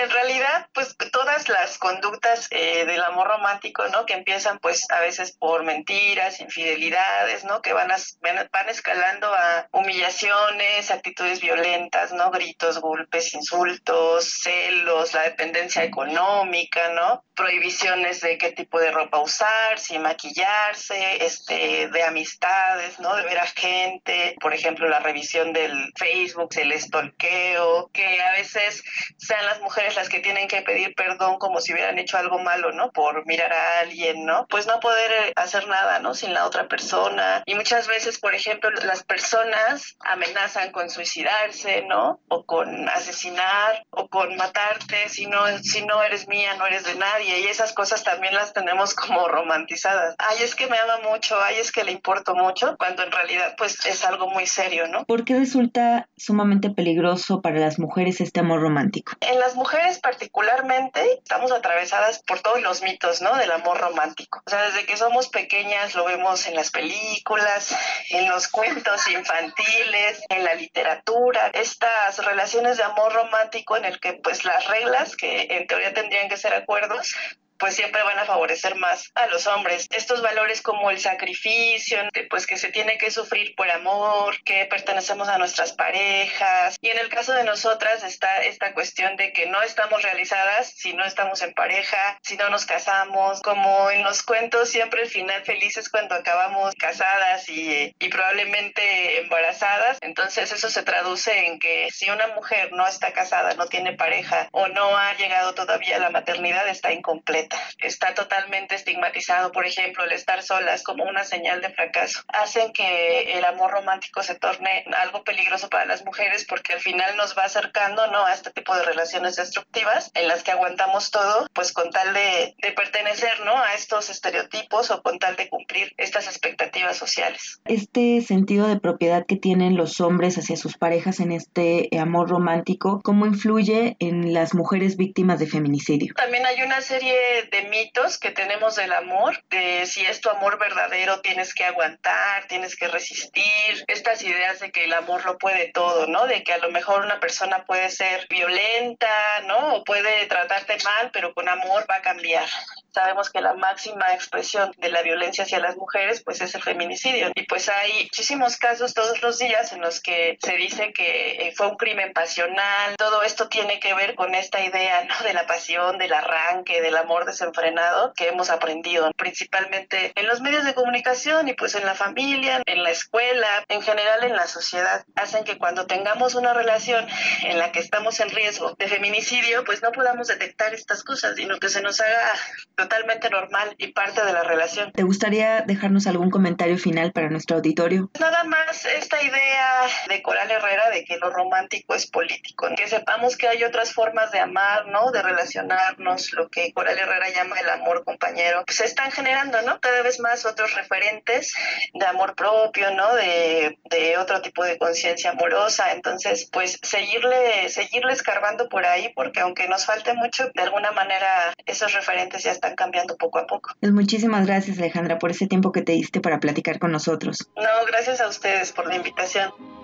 En realidad, pues todas las conductas eh, del amor romántico, ¿no? Que empiezan pues a veces por mentiras, infidelidades, ¿no? Que van, a, van escalando a humillaciones, actitudes violentas, ¿no? Gritos, golpes, insultos, celos, la dependencia económica, ¿no? Prohibiciones de qué tipo de ropa usar, si maquillarse, este, de amistades, ¿no? De ver a gente, por ejemplo, la revisión del Facebook, el estolqueo, que a veces sean las mujeres las que tienen que pedir perdón como si hubieran hecho algo malo, ¿no? Por mirar a alguien, ¿no? Pues no poder eh, hacer nada, ¿no? Sin la otra persona. Y muchas veces, por ejemplo, las personas amenazan con suicidarse, ¿no? O con asesinar o con matarte si no, si no eres mía, no eres de nadie. Y esas cosas también las tenemos como romantizadas. Ay, es que me ama mucho, ay, es que le importo mucho, cuando en realidad pues es algo muy serio, ¿no? ¿Por qué resulta sumamente peligroso para las mujeres este amor romántico? En las mujeres particularmente estamos atravesadas por todos los mitos, ¿no? Del amor romántico. O sea, desde que somos pequeñas lo vemos en las películas, en los cuentos infantiles, en la literatura. Estas relaciones de amor romántico en el que pues las reglas, que en teoría tendrían que ser acuerdos, pues siempre van a favorecer más a los hombres. Estos valores como el sacrificio, pues que se tiene que sufrir por amor, que pertenecemos a nuestras parejas. Y en el caso de nosotras está esta cuestión de que no estamos realizadas si no estamos en pareja, si no nos casamos. Como en los cuentos, siempre el final feliz es cuando acabamos casadas y, y probablemente embarazadas. Entonces eso se traduce en que si una mujer no está casada, no tiene pareja o no ha llegado todavía a la maternidad, está incompleta. Está totalmente estigmatizado, por ejemplo, el estar solas como una señal de fracaso. Hacen que el amor romántico se torne algo peligroso para las mujeres porque al final nos va acercando ¿no? a este tipo de relaciones destructivas en las que aguantamos todo, pues con tal de, de pertenecer ¿no? a estos estereotipos o con tal de cumplir estas expectativas sociales. Este sentido de propiedad que tienen los hombres hacia sus parejas en este amor romántico, ¿cómo influye en las mujeres víctimas de feminicidio? También hay una serie de mitos que tenemos del amor, de si es tu amor verdadero tienes que aguantar, tienes que resistir, estas ideas de que el amor lo puede todo, ¿no? De que a lo mejor una persona puede ser violenta, ¿no? O puede tratarte mal, pero con amor va a cambiar. Sabemos que la máxima expresión de la violencia hacia las mujeres pues es el feminicidio y pues hay muchísimos casos todos los días en los que se dice que eh, fue un crimen pasional, todo esto tiene que ver con esta idea, ¿no? De la pasión, del arranque, del amor desenfrenado que hemos aprendido principalmente en los medios de comunicación y pues en la familia, en la escuela, en general en la sociedad. Hacen que cuando tengamos una relación en la que estamos en riesgo de feminicidio, pues no podamos detectar estas cosas, sino que se nos haga totalmente normal y parte de la relación. ¿Te gustaría dejarnos algún comentario final para nuestro auditorio? Nada más esta idea de Coral Herrera de que lo romántico es político, que sepamos que hay otras formas de amar, ¿no? De relacionarnos, lo que Coral Herrera llama el amor compañero, se están generando, ¿no? Cada vez más otros referentes de amor propio, ¿no? De, de otro tipo de conciencia amorosa. Entonces, pues seguirle, seguirle escarbando por ahí, porque aunque nos falte mucho, de alguna manera esos referentes ya están cambiando poco a poco. Pues muchísimas gracias, Alejandra, por ese tiempo que te diste para platicar con nosotros. No, gracias a ustedes por la invitación.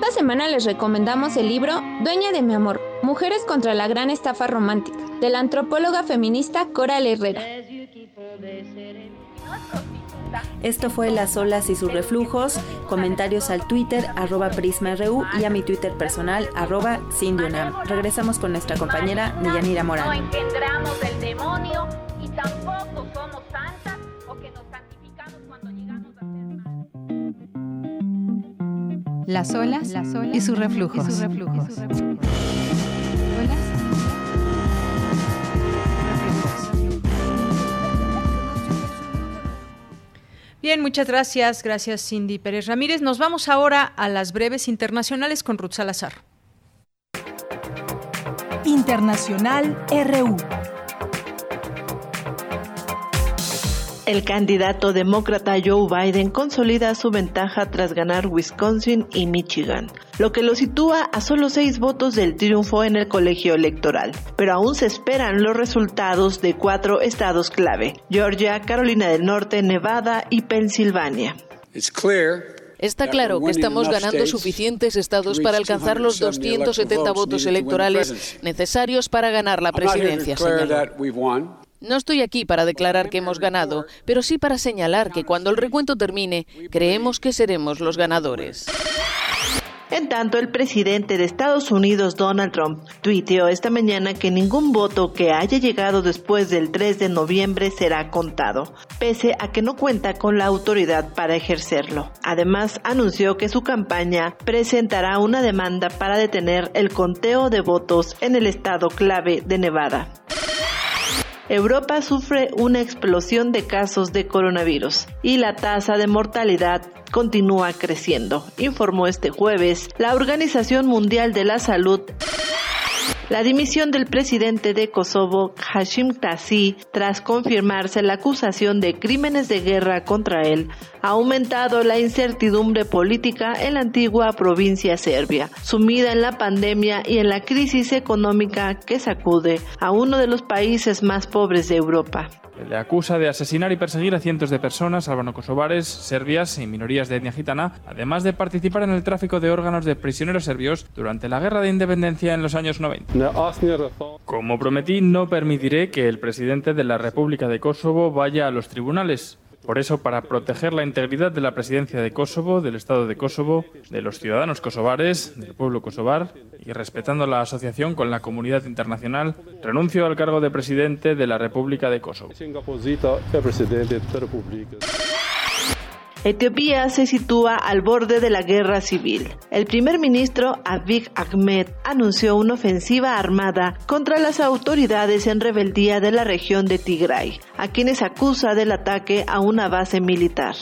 Esta semana les recomendamos el libro Dueña de mi amor, Mujeres contra la gran estafa romántica, de la antropóloga feminista Coral Herrera. Esto fue Las olas y sus reflujos. Comentarios al Twitter, arroba PrismaRU y a mi Twitter personal, arroba Cindyunam. Regresamos con nuestra compañera Deyanira Morán. No engendramos el demonio y tampoco somos Las olas, Las olas y sus reflujos. Y sus reflujos. Bien, muchas gracias. Gracias, Cindy Pérez Ramírez. Nos vamos ahora a las breves internacionales con Ruth Salazar. Internacional RU. El candidato demócrata Joe Biden consolida su ventaja tras ganar Wisconsin y Michigan, lo que lo sitúa a solo seis votos del triunfo en el colegio electoral. Pero aún se esperan los resultados de cuatro estados clave, Georgia, Carolina del Norte, Nevada y Pensilvania. Está claro que estamos ganando suficientes estados para alcanzar los 270 votos electorales necesarios para ganar la presidencia, señaló. No estoy aquí para declarar que hemos ganado, pero sí para señalar que cuando el recuento termine, creemos que seremos los ganadores. En tanto, el presidente de Estados Unidos, Donald Trump, tuiteó esta mañana que ningún voto que haya llegado después del 3 de noviembre será contado, pese a que no cuenta con la autoridad para ejercerlo. Además, anunció que su campaña presentará una demanda para detener el conteo de votos en el estado clave de Nevada. Europa sufre una explosión de casos de coronavirus y la tasa de mortalidad continúa creciendo, informó este jueves la Organización Mundial de la Salud. La dimisión del presidente de Kosovo, Hashim Tasi, tras confirmarse la acusación de crímenes de guerra contra él, ha aumentado la incertidumbre política en la antigua provincia serbia, sumida en la pandemia y en la crisis económica que sacude a uno de los países más pobres de Europa. Le acusa de asesinar y perseguir a cientos de personas albano-kosovares, serbias y minorías de etnia gitana, además de participar en el tráfico de órganos de prisioneros serbios durante la guerra de independencia en los años 90. Como prometí, no permitiré que el presidente de la República de Kosovo vaya a los tribunales. Por eso, para proteger la integridad de la presidencia de Kosovo, del Estado de Kosovo, de los ciudadanos kosovares, del pueblo kosovar, y respetando la asociación con la comunidad internacional, renuncio al cargo de presidente de la República de Kosovo. Etiopía se sitúa al borde de la guerra civil. El primer ministro Abiy Ahmed anunció una ofensiva armada contra las autoridades en rebeldía de la región de Tigray, a quienes acusa del ataque a una base militar.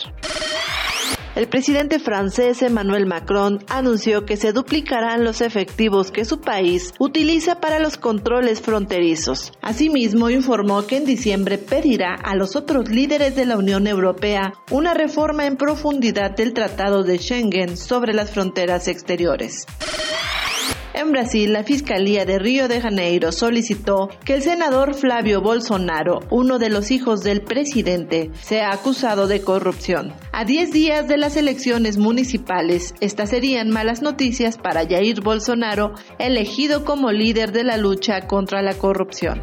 El presidente francés Emmanuel Macron anunció que se duplicarán los efectivos que su país utiliza para los controles fronterizos. Asimismo, informó que en diciembre pedirá a los otros líderes de la Unión Europea una reforma en profundidad del Tratado de Schengen sobre las fronteras exteriores. En Brasil, la Fiscalía de Río de Janeiro solicitó que el senador Flavio Bolsonaro, uno de los hijos del presidente, sea acusado de corrupción. A 10 días de las elecciones municipales, estas serían malas noticias para Jair Bolsonaro, elegido como líder de la lucha contra la corrupción.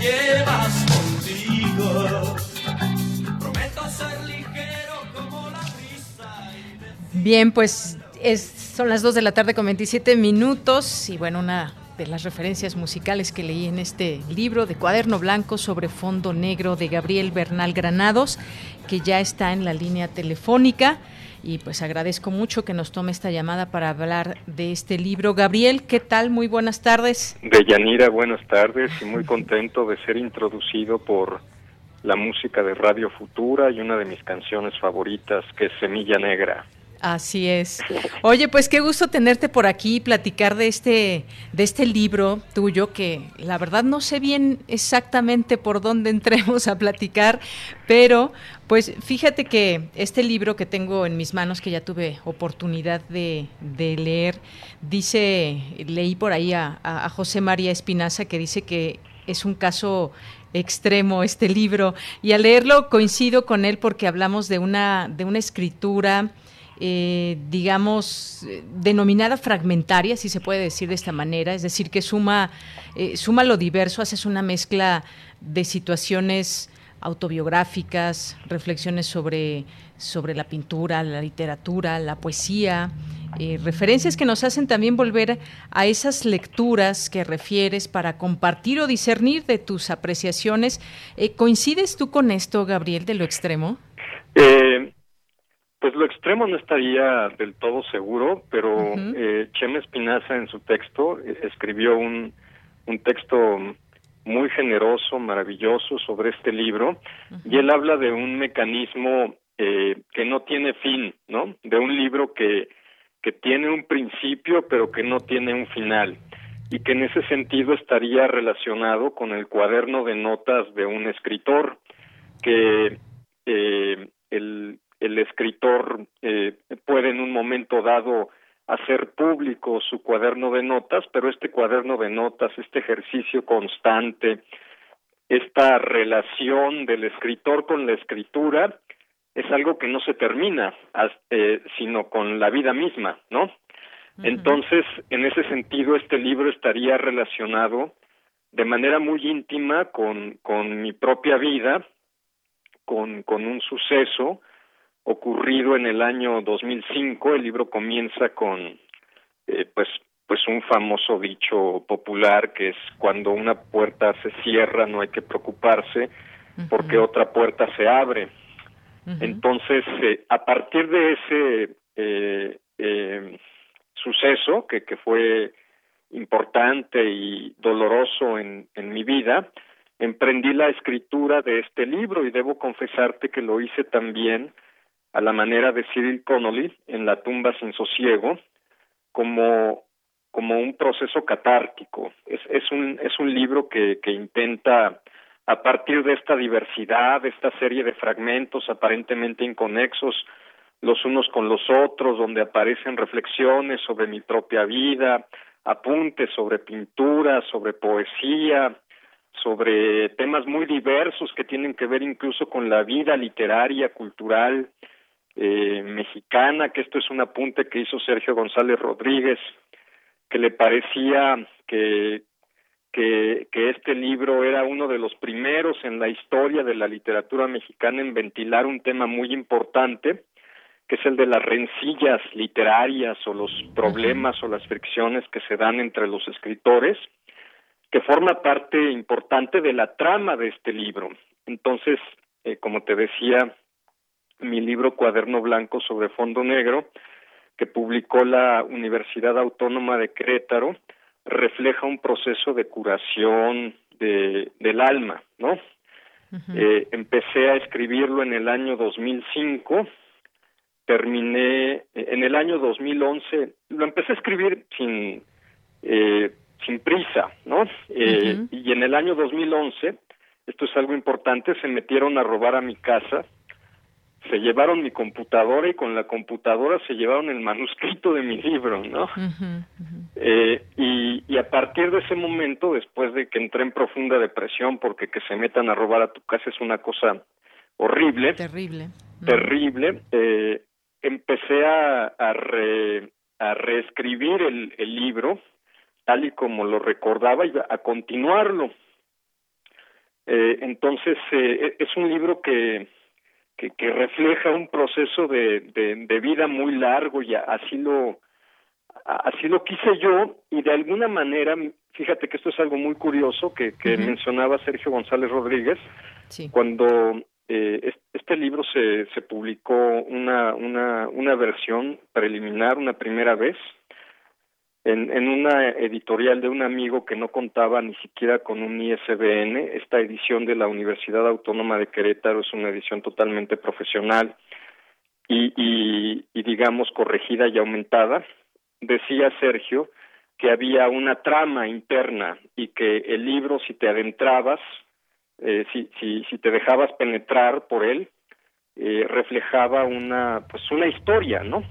llevas contigo. Prometo ser ligero como la brisa. Bien, pues es, son las 2 de la tarde con 27 minutos y bueno, una de las referencias musicales que leí en este libro de Cuaderno Blanco sobre Fondo Negro de Gabriel Bernal Granados, que ya está en la línea telefónica. Y pues agradezco mucho que nos tome esta llamada para hablar de este libro. Gabriel, ¿qué tal? Muy buenas tardes. De Yanira, buenas tardes y muy contento de ser introducido por la música de Radio Futura y una de mis canciones favoritas, que es Semilla Negra. Así es. Oye, pues qué gusto tenerte por aquí y platicar de este, de este libro tuyo, que la verdad no sé bien exactamente por dónde entremos a platicar, pero pues fíjate que este libro que tengo en mis manos, que ya tuve oportunidad de, leer, dice, leí por ahí a, a José María Espinaza que dice que es un caso extremo este libro. Y al leerlo coincido con él porque hablamos de una de una escritura eh, digamos, denominada fragmentaria, si se puede decir de esta manera, es decir, que suma, eh, suma lo diverso, haces una mezcla de situaciones autobiográficas, reflexiones sobre, sobre la pintura, la literatura, la poesía, eh, referencias que nos hacen también volver a esas lecturas que refieres para compartir o discernir de tus apreciaciones. Eh, ¿Coincides tú con esto, Gabriel, de lo extremo? Eh, pues lo extremo no estaría del todo seguro, pero eh, Chema Espinaza en su texto escribió un, un texto muy generoso, maravilloso sobre este libro, y él habla de un mecanismo eh, que no tiene fin, ¿no? De un libro que, que tiene un principio, pero que no tiene un final, y que en ese sentido estaría relacionado con el cuaderno de notas de un escritor, que eh, el el escritor eh, puede en un momento dado hacer público su cuaderno de notas, pero este cuaderno de notas, este ejercicio constante, esta relación del escritor con la escritura, es algo que no se termina, eh, sino con la vida misma, ¿no? Entonces, en ese sentido, este libro estaría relacionado de manera muy íntima con, con mi propia vida, con, con un suceso, ocurrido en el año 2005. El libro comienza con, eh, pues, pues un famoso dicho popular que es cuando una puerta se cierra no hay que preocuparse porque otra puerta se abre. Entonces, eh, a partir de ese eh, eh, suceso que, que fue importante y doloroso en, en mi vida, emprendí la escritura de este libro y debo confesarte que lo hice también a la manera de Cyril Connolly en La tumba sin sosiego como como un proceso catártico. Es, es un es un libro que, que intenta a partir de esta diversidad, de esta serie de fragmentos aparentemente inconexos los unos con los otros, donde aparecen reflexiones sobre mi propia vida, apuntes sobre pintura, sobre poesía, sobre temas muy diversos que tienen que ver incluso con la vida literaria, cultural, eh, mexicana, que esto es un apunte que hizo Sergio González Rodríguez, que le parecía que, que, este libro era uno de los primeros en la historia de la literatura mexicana en ventilar un tema muy importante, que es el de las rencillas literarias o los problemas o las fricciones que se dan entre los escritores, que forma parte importante de la trama de este libro. Entonces, eh, como te decía, mi libro Cuaderno Blanco sobre Fondo Negro, que publicó la Universidad Autónoma de Querétaro, refleja un proceso de curación de, del alma, ¿no? eh, empecé a escribirlo en el año 2005, terminé en el año 2011, lo empecé a escribir sin eh, sin prisa, ¿no? Eh, Y en el año 2011, esto es algo importante, se metieron a robar a mi casa se llevaron mi computadora y con la computadora se llevaron el manuscrito de mi libro, ¿no? Eh, y, y a partir de ese momento, después de que entré en profunda depresión, porque que se metan a robar a tu casa es una cosa horrible. Terrible. Terrible. Eh, empecé a, a, a reescribir el, el, libro tal y como lo recordaba y a continuarlo. Eh, entonces, eh, es un libro que, que, que, refleja un proceso de, de, de vida muy largo y así lo, así lo quise yo y de alguna manera, fíjate que esto es algo muy curioso que, que mencionaba Sergio González Rodríguez, cuando eh, este libro se, se publicó una, una, una versión preliminar, una primera vez, en, una editorial de un amigo que no contaba ni siquiera con un ISBN. Esta edición de la Universidad Autónoma de Querétaro es una edición totalmente profesional y, y, y digamos corregida y aumentada decía Sergio que había una trama interna y que el libro, si te adentrabas, eh, si, si, si te dejabas penetrar por él, eh, reflejaba una, pues una historia, ¿no?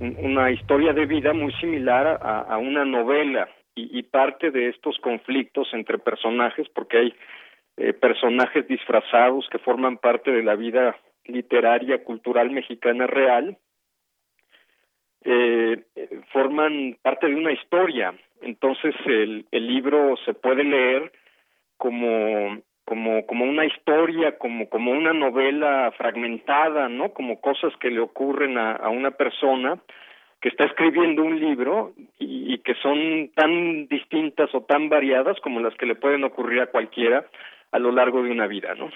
Una historia de vida muy similar a, una novela y, y, parte de estos conflictos entre personajes, porque hay eh, personajes disfrazados que forman parte de la vida literaria, cultural mexicana real, eh, forman parte de una historia. Entonces el, el libro se puede leer como como como una historia, como como una novela fragmentada, ¿no? Como cosas que le ocurren a, a una persona que está escribiendo un libro y, y, que son tan distintas o tan variadas como las que le pueden ocurrir a cualquiera a lo largo de una vida, ¿no?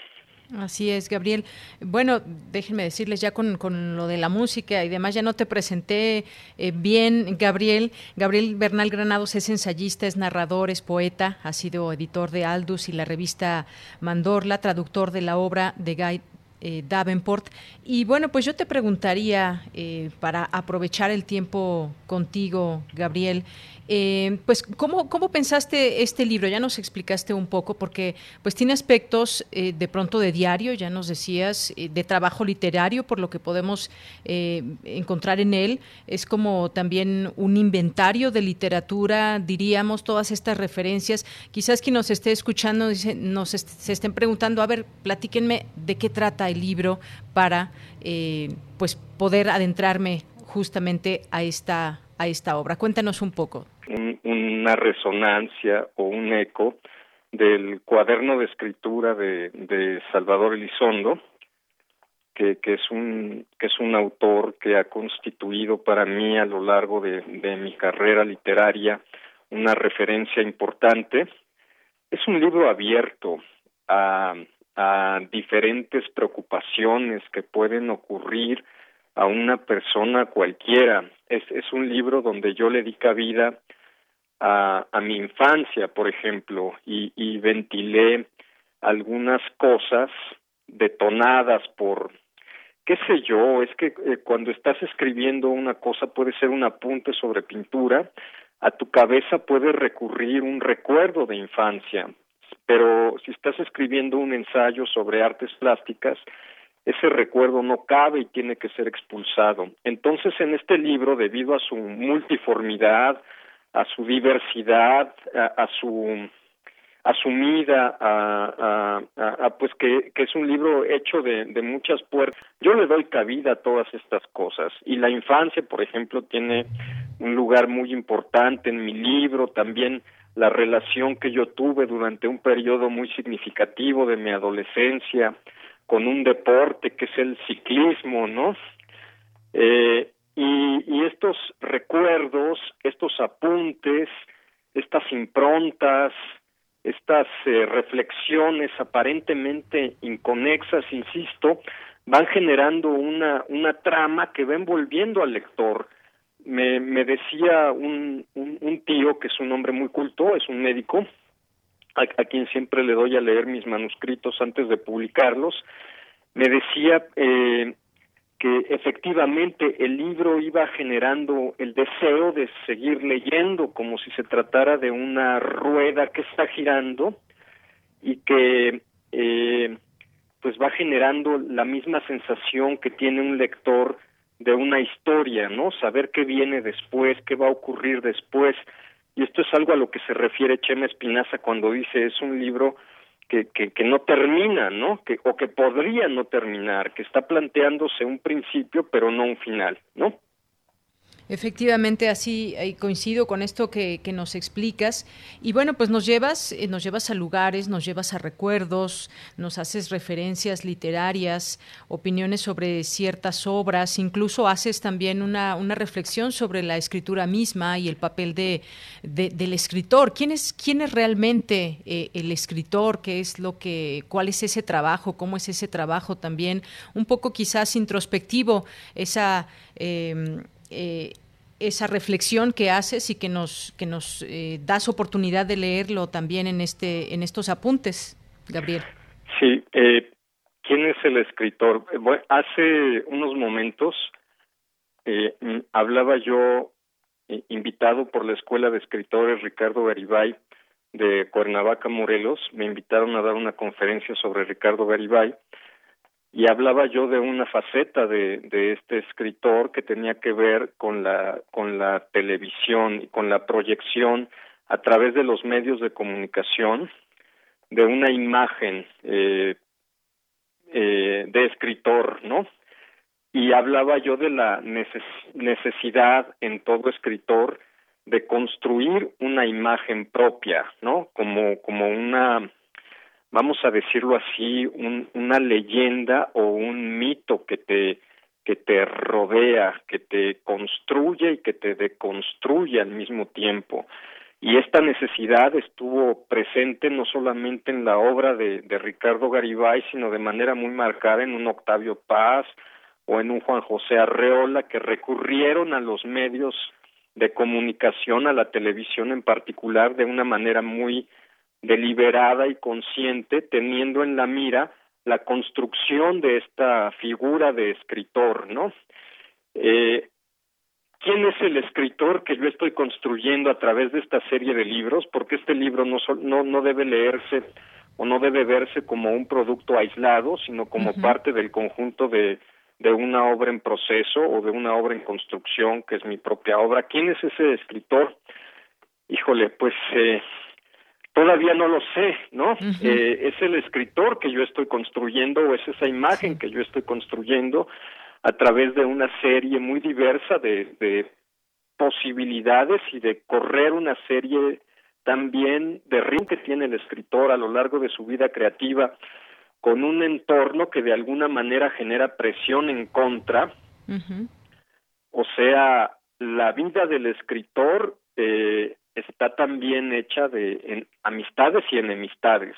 Así es, Gabriel. Bueno, déjenme decirles ya con, con, lo de la música y demás, ya no te presenté eh, bien, Gabriel. Gabriel Bernal Granados es ensayista, es narrador, es poeta, ha sido editor de Aldus y la revista Mandorla, traductor de la obra de Guy eh, Davenport. Y bueno, pues yo te preguntaría, eh, para aprovechar el tiempo contigo, Gabriel, eh, pues, ¿cómo, ¿cómo pensaste este libro? Ya nos explicaste un poco, porque pues tiene aspectos eh, de pronto de diario, ya nos decías, eh, de trabajo literario, por lo que podemos encontrar en él. Es como también un inventario de literatura, diríamos, todas estas referencias. Quizás quien nos esté escuchando dice, nos se estén preguntando, a ver, platíquenme de qué trata el libro para pues poder adentrarme justamente a esta a esta obra. Cuéntanos un poco. una resonancia o un eco del cuaderno de escritura de, Salvador Elizondo, que, es un que es un autor que ha constituido para mí a lo largo de, mi carrera literaria una referencia importante. Es un libro abierto a diferentes preocupaciones que pueden ocurrir a una persona cualquiera. Es, es un libro donde yo le di cabida a, a mi infancia, por ejemplo, y, y ventilé algunas cosas detonadas por, qué sé yo, es que eh, cuando estás escribiendo una cosa puede ser un apunte sobre pintura, a tu cabeza puede recurrir un recuerdo de infancia, pero si estás escribiendo un ensayo sobre artes plásticas, ese recuerdo no cabe y tiene que ser expulsado. Entonces, en este libro, debido a su multiformidad, a su diversidad, a, a su asumida, a, pues que, que es un libro hecho de, de muchas puertas. Yo le doy cabida a todas estas cosas y la infancia, por ejemplo, tiene un lugar muy importante en mi libro, también la relación que yo tuve durante un periodo muy significativo de mi adolescencia, con un deporte que es el ciclismo, ¿no? Eh, y, estos recuerdos, estos apuntes, estas improntas, estas eh, reflexiones aparentemente inconexas, insisto, van generando una, una trama que va envolviendo al lector. Me, me decía un, un, un tío que es un hombre muy culto, es un médico, a, a, quien siempre le doy a leer mis manuscritos antes de publicarlos, me decía eh, que efectivamente el libro iba generando el deseo de seguir leyendo como si se tratara de una rueda que está girando y que eh, pues va generando la misma sensación que tiene un lector de una historia, ¿no? Saber qué viene después, qué va a ocurrir después, y esto es algo a lo que se refiere Chema Espinaza cuando dice es un libro que, que, que, no termina, ¿no? Que, o que podría no terminar, que está planteándose un principio pero no un final, ¿no? Efectivamente, así coincido con esto que, nos explicas. Y bueno, pues nos llevas, eh, nos llevas a lugares, nos llevas a recuerdos, nos haces referencias literarias, opiniones sobre ciertas obras, incluso haces también una, una reflexión sobre la escritura misma y el papel de, del escritor. ¿Quién es, quién es realmente eh, el escritor? ¿Qué es lo que, cuál es ese trabajo? ¿Cómo es ese trabajo también? Un poco quizás introspectivo, esa eh, esa reflexión que haces y que nos que nos eh, das oportunidad de leerlo también en este en estos apuntes, Gabriel. Sí, eh, ¿quién es el escritor? hace unos momentos mm, hablaba yo invitado por la Escuela de Escritores Ricardo Garibay de Cuernavaca, Morelos. Me invitaron a dar una conferencia sobre Ricardo Garibay y hablaba yo de una faceta de, de este escritor que tenía que ver con la con la televisión y con la proyección a través de los medios de comunicación de una imagen eh, eh, de escritor, ¿no? Y hablaba yo de la necesidad en todo escritor de construir una imagen propia, ¿no? Como como una vamos a decirlo así, una leyenda o un mito que te que te rodea, que te construye y que te deconstruye al mismo tiempo. Y esta necesidad estuvo presente no solamente en la obra de, de Ricardo Garibay, sino de manera muy marcada en un Octavio Paz o en un Juan José Arreola, que recurrieron a los medios de comunicación, a la televisión en particular, de una manera muy deliberada y consciente, teniendo en la mira la construcción de esta figura de escritor, ¿no? Eh, ¿Quién es el escritor que yo estoy construyendo a través de esta serie de libros? Porque este libro no, no, no debe leerse o no debe verse como un producto aislado, sino como parte del conjunto de, de una obra en proceso o de una obra en construcción, que es mi propia obra. ¿Quién es ese escritor? Híjole, pues eh, Todavía no lo sé, ¿no? eh, es el escritor que yo estoy construyendo o es esa imagen que yo estoy construyendo a través de una serie muy diversa de, de posibilidades y de correr una serie también de ritmo que tiene el escritor a lo largo de su vida creativa con un entorno que de alguna manera genera presión en contra. O sea, la vida del escritor eh, está también hecha de en, amistades y enemistades.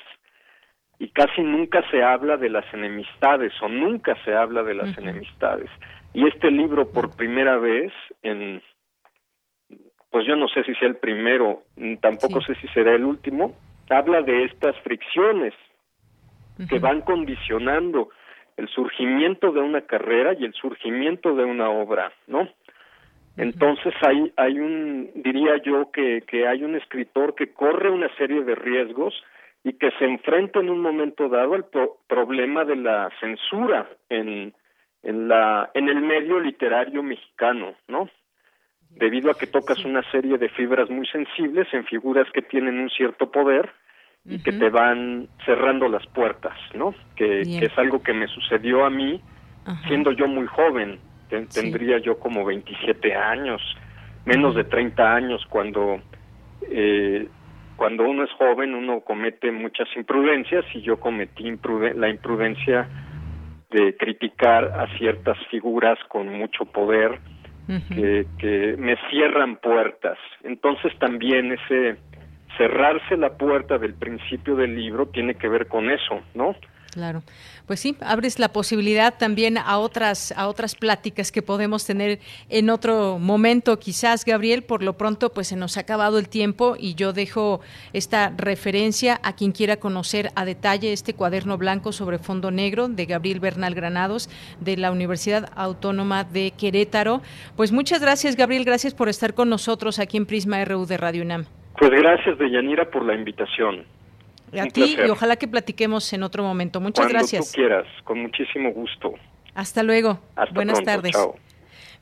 Y casi nunca se habla de las enemistades o nunca se habla de las enemistades. Y este libro por primera vez en pues yo no sé si sea el primero, tampoco sé si será el último, habla de estas fricciones que van condicionando el surgimiento de una carrera y el surgimiento de una obra, ¿no? Entonces hay, hay un, diría yo que, que hay un escritor que corre una serie de riesgos y que se enfrenta en un momento dado al problema de la censura en, en, la, en el medio literario mexicano, ¿no? Debido a que tocas una serie de fibras muy sensibles en figuras que tienen un cierto poder y que te van cerrando las puertas, ¿no? Que, que, es algo que me sucedió a mí siendo yo muy joven tendría yo como 27 años, menos de 30 años cuando eh, cuando uno es joven uno comete muchas imprudencias y yo cometí la imprudencia de criticar a ciertas figuras con mucho poder que, que me cierran puertas. Entonces también ese cerrarse la puerta del principio del libro tiene que ver con eso, ¿no? Claro. Pues sí, abres la posibilidad también a otras a otras pláticas que podemos tener en otro momento, quizás Gabriel, por lo pronto pues se nos ha acabado el tiempo y yo dejo esta referencia a quien quiera conocer a detalle este cuaderno blanco sobre fondo negro de Gabriel Bernal Granados de la Universidad Autónoma de Querétaro. Pues muchas gracias, Gabriel, gracias por estar con nosotros aquí en Prisma RU de Radio UNAM. Pues gracias, Deyanira, por la invitación. A ti y ojalá que platiquemos en otro momento. Muchas Cuando gracias. Tú quieras, con muchísimo gusto. Hasta luego. Hasta Buenas pronto, tardes. chao.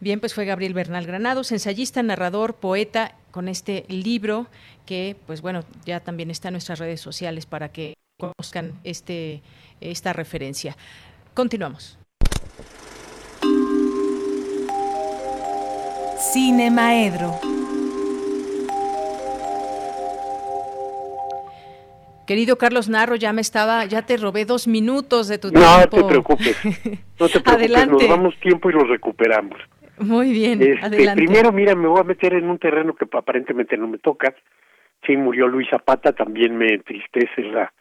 Bien, pues fue Gabriel Bernal Granados, ensayista, narrador, poeta, con este libro que, pues bueno, ya también está en nuestras redes sociales para que conozcan este, esta referencia. Continuamos. Cine Maedro. Querido Carlos Narro, ya me estaba, ya te robé dos minutos de tu no, tiempo. No te preocupes, no te preocupes, Adelante. nos damos tiempo y lo recuperamos. Muy bien, Este, adelante. Primero, mira, me voy a meter en un terreno que aparentemente no me toca. Sí, murió Luis Zapata, también me entristece la,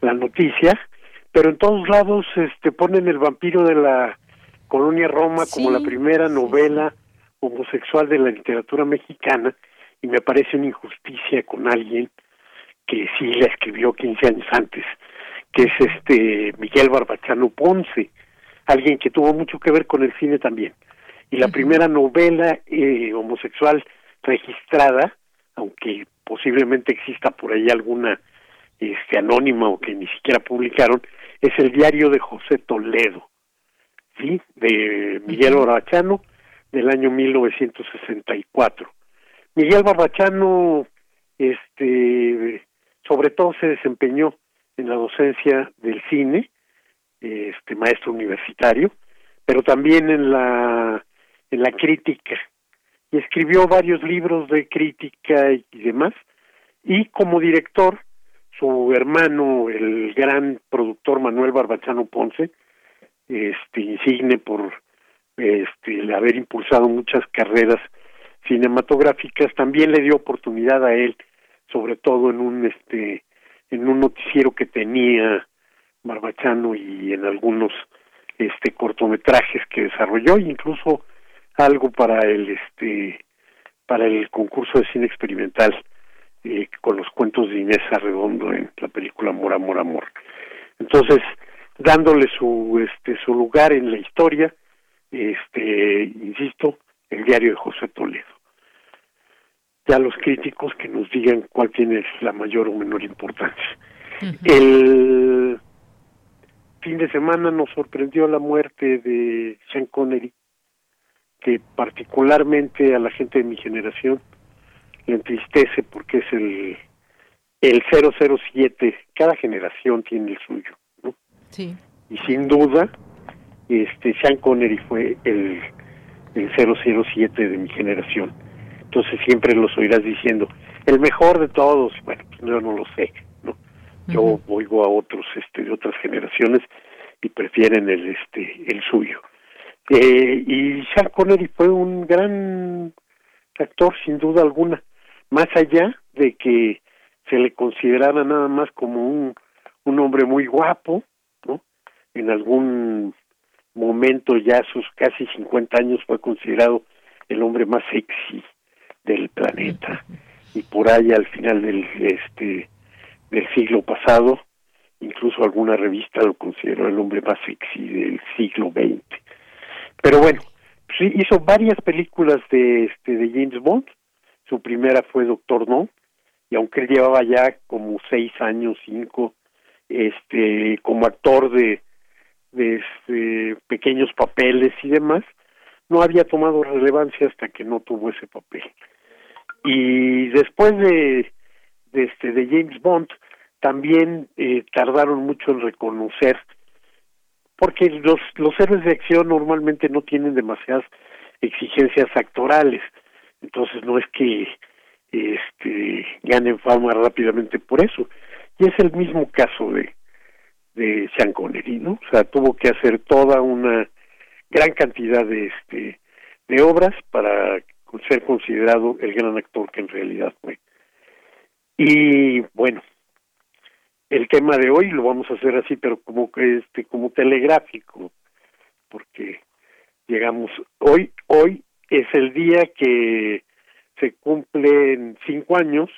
la noticia, pero en todos lados este, ponen el vampiro de la colonia Roma como la primera novela homosexual de la literatura mexicana y me parece una injusticia con alguien que sí la escribió 15 años antes, que es este Miguel Barbachano Ponce, alguien que tuvo mucho que ver con el cine también. Y la primera novela eh, homosexual registrada, aunque posiblemente exista por ahí alguna este anónima o que ni siquiera publicaron, es el diario de José Toledo, sí, de Miguel Barbachano del año 1964. Miguel Barbachano, este, sobre todo se desempeñó en la docencia del cine, este maestro universitario, pero también en la en la crítica. Y escribió varios libros de crítica y, demás. Y como director su hermano el gran productor Manuel Barbachano Ponce este insigne por este haber impulsado muchas carreras cinematográficas también le dio oportunidad a él sobre todo en un este en un noticiero que tenía Barbachano y en algunos este cortometrajes que desarrolló incluso algo para el este para el concurso de cine experimental eh, con los cuentos de Inés Arredondo en la película Amor Amor Amor. Entonces dándole su este su lugar en la historia este insisto el diario de José Toledo ya los críticos que nos digan cuál tiene la mayor o menor importancia el fin de semana nos sorprendió la muerte de Sean Connery, que particularmente a la gente de mi generación le entristece porque es el el 007, cada generación tiene el suyo, ¿no? Sí. Y sin duda, este Sean Connery fue el el 007 de mi generación. Entonces siempre los oirás diciendo, el mejor de todos. Bueno, pues yo no lo sé, ¿no? Yo oigo a otros este de otras generaciones y prefieren el este el suyo. Eh, y Sean Connery fue un gran actor sin duda alguna, más allá de que se le considerara nada más como un un hombre muy guapo, ¿no? En algún momento ya a sus casi 50 años fue considerado el hombre más sexy del planeta. Y por ahí al final del este del siglo pasado incluso alguna revista lo consideró el hombre más sexy del siglo XX pero bueno sí hizo varias películas de este de James Bond. Su primera fue Doctor No y aunque él llevaba ya como seis años cinco este como actor de de este, pequeños papeles y demás no había tomado relevancia hasta que no tuvo ese papel y después de, de este de James Bond también eh, tardaron mucho en reconocer porque los los héroes de acción normalmente no tienen demasiadas exigencias actorales. Entonces no es que este ganen fama rápidamente por eso. Y es el mismo caso de de Sean Connery no o sea tuvo que hacer toda una gran cantidad de este de obras para ser considerado el gran actor que en realidad fue. Y bueno, el tema de hoy lo vamos a hacer así, pero como este, como telegráfico, porque llegamos hoy, hoy es el día que se cumplen cinco años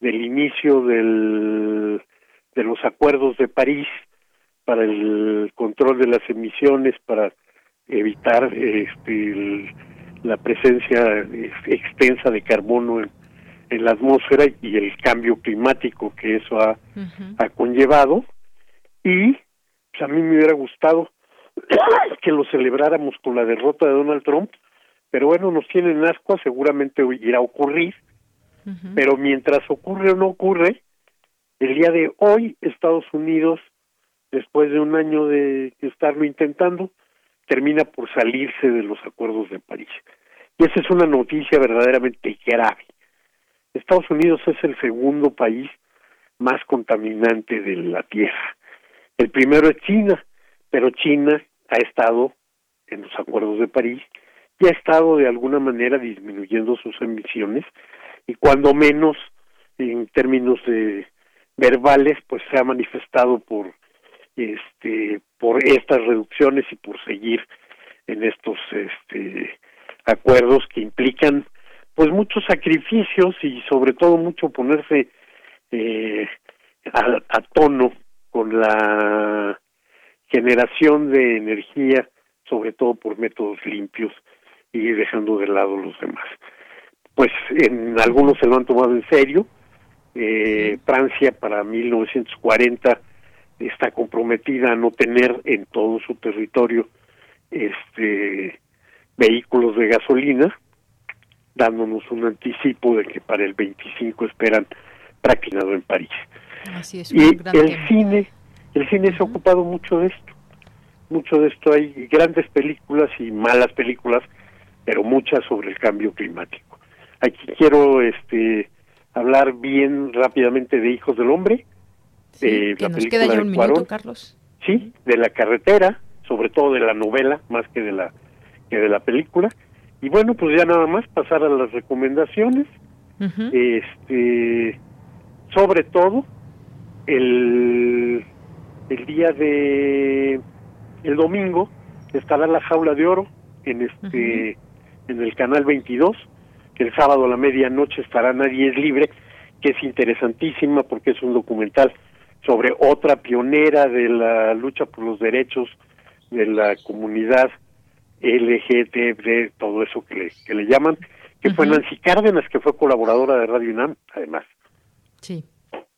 del inicio del de los acuerdos de París para el control de las emisiones para evitar este el, la presencia extensa de carbono en, en, la atmósfera y el cambio climático que eso ha, uh -huh. ha conllevado y pues, a mí me hubiera gustado que lo celebráramos con la derrota de Donald Trump pero bueno nos tienen ascuas seguramente irá a ocurrir uh -huh. pero mientras ocurre o no ocurre El día de hoy, Estados Unidos, después de un año de estarlo intentando, termina por salirse de los acuerdos de París. Y esa es una noticia verdaderamente grave. Estados Unidos es el segundo país más contaminante de la Tierra. El primero es China, pero China ha estado en los acuerdos de París y ha estado de alguna manera disminuyendo sus emisiones y cuando menos en términos de verbales pues se ha manifestado por este por estas reducciones y por seguir en estos este acuerdos que implican pues muchos sacrificios y sobre todo mucho ponerse eh, a, a tono con la generación de energía sobre todo por métodos limpios y dejando de lado los demás. Pues en algunos se lo han tomado en serio. Eh, Francia para 1940 está comprometida a no tener en todo su territorio este vehículos de gasolina, dándonos un anticipo de que para el 25 esperan practicado en París. Así es, y el cine, el cine se ha ocupado mucho de esto mucho de esto hay grandes películas y malas películas, pero muchas sobre el cambio climático. Aquí quiero este hablar bien rápidamente de Hijos del Hombre, de la nos queda ya un minuto, Carlos. Sí, de la carretera, sobre todo de la novela más que de la que de la película. Y bueno, pues ya nada más pasar a las recomendaciones. Este sobre todo el el día de el domingo estará la jaula de oro en este en el canal 22 el sábado a la medianoche estará Nadie es libre que es interesantísima porque es un documental sobre otra pionera de la lucha por los derechos de la comunidad LGTB, todo eso que le, que le llaman, que fue Nancy Cárdenas, que fue colaboradora de Radio UNAM, además. Sí.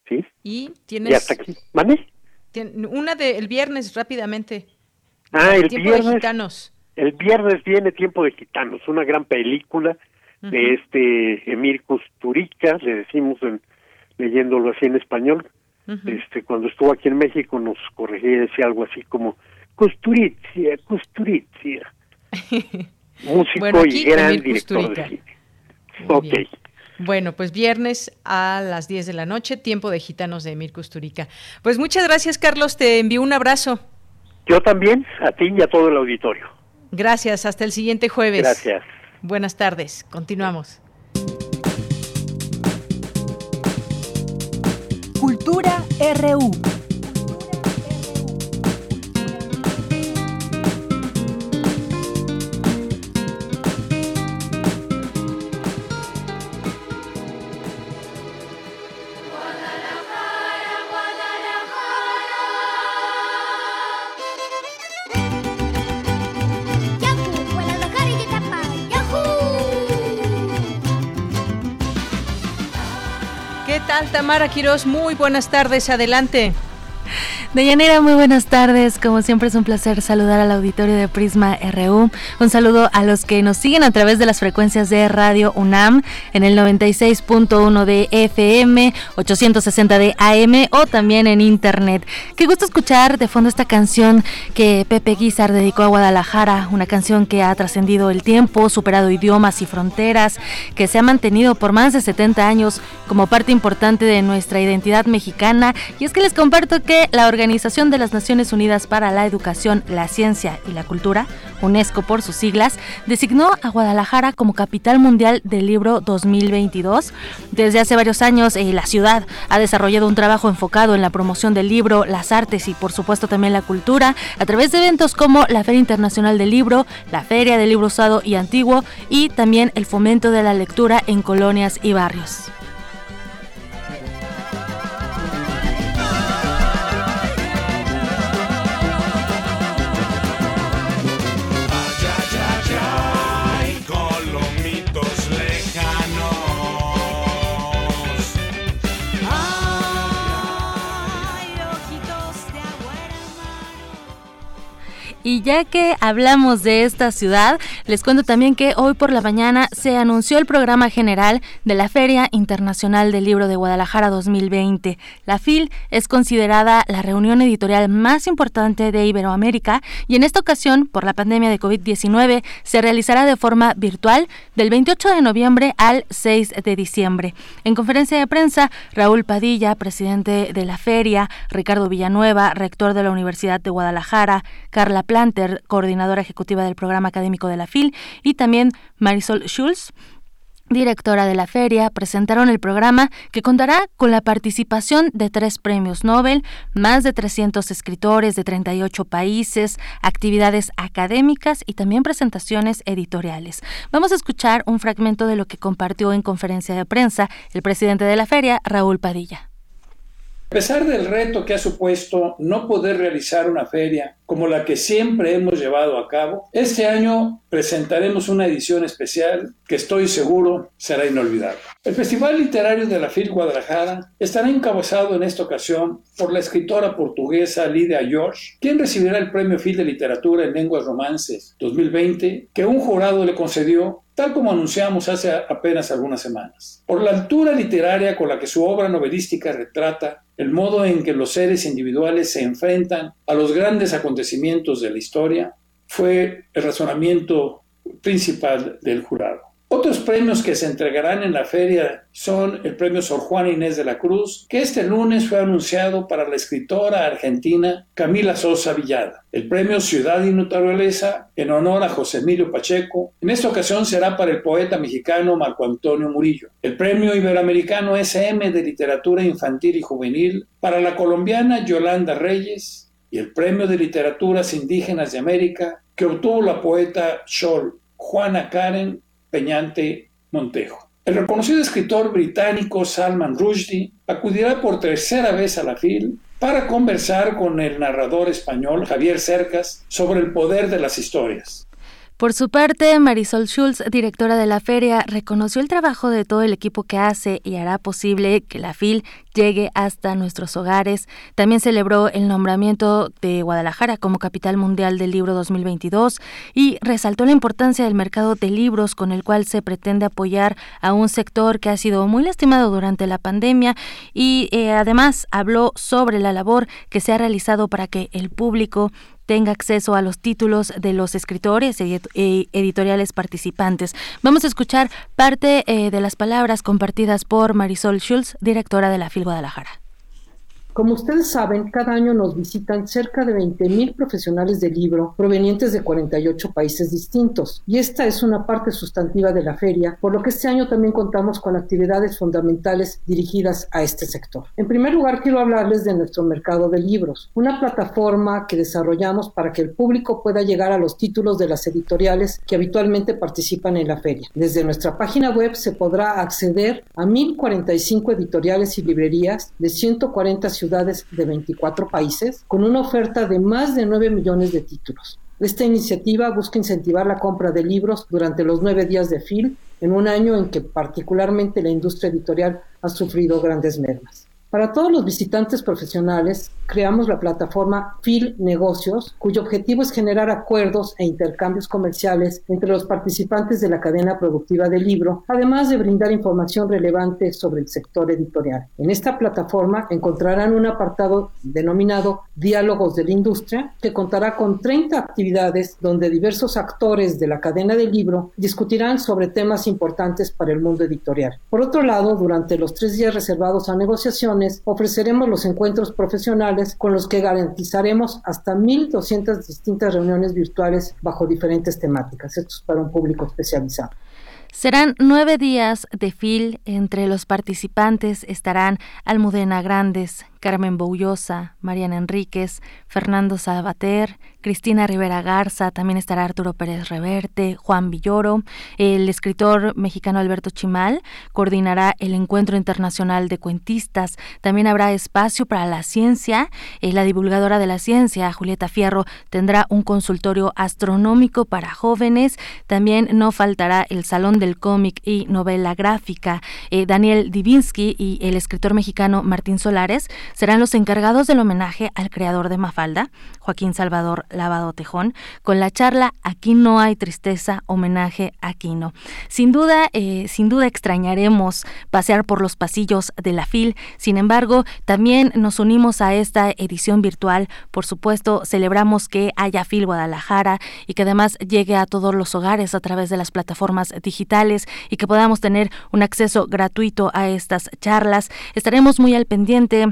¿Sí? Y tienes... Y hasta aquí. ¿Mane? Una de el viernes, rápidamente. Ah, el Tiempo viernes. de Gitanos. El viernes viene Tiempo de Gitanos, una gran película de este Emir Kusturica, le decimos en, leyéndolo así en español. Este cuando estuvo aquí en México nos corregía y decía algo así como Kusturicia, Kusturicia. Músico Bueno, aquí y gran director Kusturica. de cine. Muy ok. bien. Bueno, pues viernes a las 10 de la noche, tiempo de gitanos de Emir Kusturica. Pues muchas gracias, Carlos. Te envío un abrazo. Yo también, a ti y a todo el auditorio. Gracias. Hasta el siguiente jueves. Gracias. Buenas tardes. Continuamos. Cultura RU. Quiroz? Muy buenas tardes. Adelante. Deyanira, muy buenas tardes. Como siempre es un placer saludar al auditorio de Prisma RU. Un saludo a los que nos siguen a través de las frecuencias de Radio UNAM en el 96.1 de FM, 860 de AM o también en internet. Qué gusto escuchar de fondo esta canción que Pepe Guizar dedicó a Guadalajara, una canción que ha trascendido el tiempo, superado idiomas y fronteras, que se ha mantenido por más de 70 años como parte importante de nuestra identidad mexicana. Y es que les comparto que la Organización de las Naciones Unidas para la Educación, la Ciencia y la Cultura, UNESCO por sus siglas, designó a Guadalajara como capital mundial del libro 2022. Desde hace varios años, eh, la ciudad ha desarrollado un trabajo enfocado en la promoción del libro, las artes y por supuesto también la cultura, a través de eventos como la Feria Internacional del Libro, la Feria del Libro Usado y Antiguo y también el fomento de la lectura en colonias y barrios. Y ya que hablamos de esta ciudad, les cuento también que hoy por la mañana se anunció el programa general de la Feria Internacional del Libro de Guadalajara 2020. La FIL es considerada la reunión editorial más importante de Iberoamérica y en esta ocasión, por la pandemia de COVID-19, se realizará de forma virtual del 28 de noviembre al 6 de diciembre. En conferencia de prensa, Raúl Padilla, presidente de la feria, Ricardo Villanueva, rector de la Universidad de Guadalajara, Carla Planter, coordinadora ejecutiva del programa académico de la FIL, y también Marisol Schulz, directora de la feria, presentaron el programa que contará con la participación de tres premios Nobel, más de 300 escritores de 38 países, actividades académicas y también presentaciones editoriales. Vamos a escuchar un fragmento de lo que compartió en conferencia de prensa el presidente de la feria, Raúl Padilla. A pesar del reto que ha supuesto no poder realizar una feria como la que siempre hemos llevado a cabo, este año presentaremos una edición especial que estoy seguro será inolvidable. El Festival Literario de la FIL Guadalajara estará encabezado en esta ocasión por la escritora portuguesa Lidia George, quien recibirá el Premio FIL de Literatura en Lenguas Romances 2020 que un jurado le concedió tal como anunciamos hace apenas algunas semanas. Por la altura literaria con la que su obra novelística retrata el modo en que los seres individuales se enfrentan a los grandes acontecimientos de la historia, fue el razonamiento principal del jurado. Otros premios que se entregarán en la feria son el premio Sor Juana Inés de la Cruz, que este lunes fue anunciado para la escritora argentina Camila Sosa Villada. El premio Ciudad y Naturaleza, en honor a José Emilio Pacheco, en esta ocasión será para el poeta mexicano Marco Antonio Murillo. El premio Iberoamericano SM de Literatura Infantil y Juvenil para la colombiana Yolanda Reyes y el premio de Literaturas Indígenas de América que obtuvo la poeta Scholl Juana Karen Peñante Montejo. El reconocido escritor británico Salman Rushdie acudirá por tercera vez a la FIL para conversar con el narrador español Javier Cercas sobre el poder de las historias. Por su parte, Marisol Schulz, directora de la feria, reconoció el trabajo de todo el equipo que hace y hará posible que la FIL llegue hasta nuestros hogares. También celebró el nombramiento de Guadalajara como capital mundial del libro 2022 y resaltó la importancia del mercado de libros con el cual se pretende apoyar a un sector que ha sido muy lastimado durante la pandemia y eh, además habló sobre la labor que se ha realizado para que el público tenga acceso a los títulos de los escritores e editoriales participantes. Vamos a escuchar parte eh, de las palabras compartidas por Marisol Schulz, directora de la FIL Guadalajara. Como ustedes saben, cada año nos visitan cerca de 20.000 profesionales de libro provenientes de 48 países distintos, y esta es una parte sustantiva de la feria, por lo que este año también contamos con actividades fundamentales dirigidas a este sector. En primer lugar, quiero hablarles de nuestro mercado de libros, una plataforma que desarrollamos para que el público pueda llegar a los títulos de las editoriales que habitualmente participan en la feria. Desde nuestra página web se podrá acceder a 1.045 editoriales y librerías de 140 ciudades de 24 países, con una oferta de más de 9 millones de títulos. Esta iniciativa busca incentivar la compra de libros durante los nueve días de FIL, en un año en que particularmente la industria editorial ha sufrido grandes mermas. Para todos los visitantes profesionales, creamos la plataforma FIL Negocios, cuyo objetivo es generar acuerdos e intercambios comerciales entre los participantes de la cadena productiva del libro, además de brindar información relevante sobre el sector editorial. En esta plataforma encontrarán un apartado denominado Diálogos de la Industria, que contará con 30 actividades donde diversos actores de la cadena del libro discutirán sobre temas importantes para el mundo editorial. Por otro lado, durante los tres días reservados a negociación, ofreceremos los encuentros profesionales con los que garantizaremos hasta 1.200 distintas reuniones virtuales bajo diferentes temáticas. Esto es para un público especializado. Serán nueve días de fil. Entre los participantes estarán Almudena Grandes, Carmen Boullosa, Mariana Enríquez, Fernando Sabater, Cristina Rivera Garza, también estará Arturo Pérez Reverte, Juan Villoro, el escritor mexicano Alberto Chimal coordinará el Encuentro Internacional de Cuentistas, también habrá espacio para la ciencia, eh, la divulgadora de la ciencia, Julieta Fierro, tendrá un consultorio astronómico para jóvenes, también no faltará el Salón del Cómic y Novela Gráfica, eh, Daniel Divinsky y el escritor mexicano Martín Solares serán los encargados del homenaje al creador de Mafalda, Joaquín Salvador Lavado Tejón, con la charla Aquí no hay tristeza, homenaje a Aquino. Sin duda, eh, sin duda extrañaremos pasear por los pasillos de la FIL, sin embargo, también nos unimos a esta edición virtual, por supuesto, celebramos que haya FIL Guadalajara y que además llegue a todos los hogares a través de las plataformas digitales y que podamos tener un acceso gratuito a estas charlas. Estaremos muy al pendiente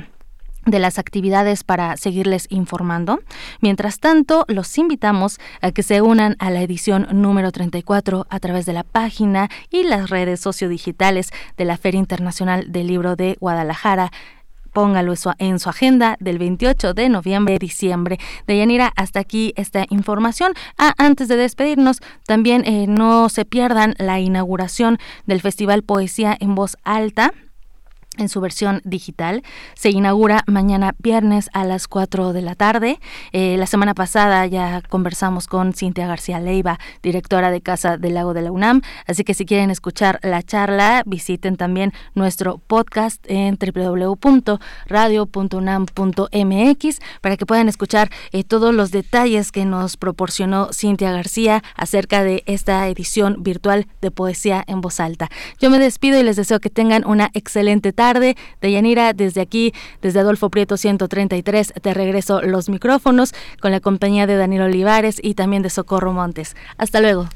de las actividades para seguirles informando. Mientras tanto, los invitamos a que se unan a la edición número 34 a través de la página y las redes sociodigitales de la Feria Internacional del Libro de Guadalajara póngalo en su agenda del 28 de noviembre a diciembre. De Yanira, hasta aquí esta información. Ah, antes de despedirnos, también eh, no se pierdan la inauguración del Festival Poesía en Voz Alta en su versión digital. Se inaugura mañana viernes a las 4 de la tarde. Eh, la semana pasada ya conversamos con Cintia García Leiva, directora de Casa del Lago de la UNAM. Así que si quieren escuchar la charla, visiten también nuestro podcast en www.radio.unam.mx para que puedan escuchar eh, todos los detalles que nos proporcionó Cintia García acerca de esta edición virtual de poesía en voz alta. Yo me despido y les deseo que tengan una excelente tarde tarde. Deyanira, desde aquí, desde Adolfo Prieto 133, te regreso los micrófonos con la compañía de Daniel Olivares y también de Socorro Montes. Hasta luego.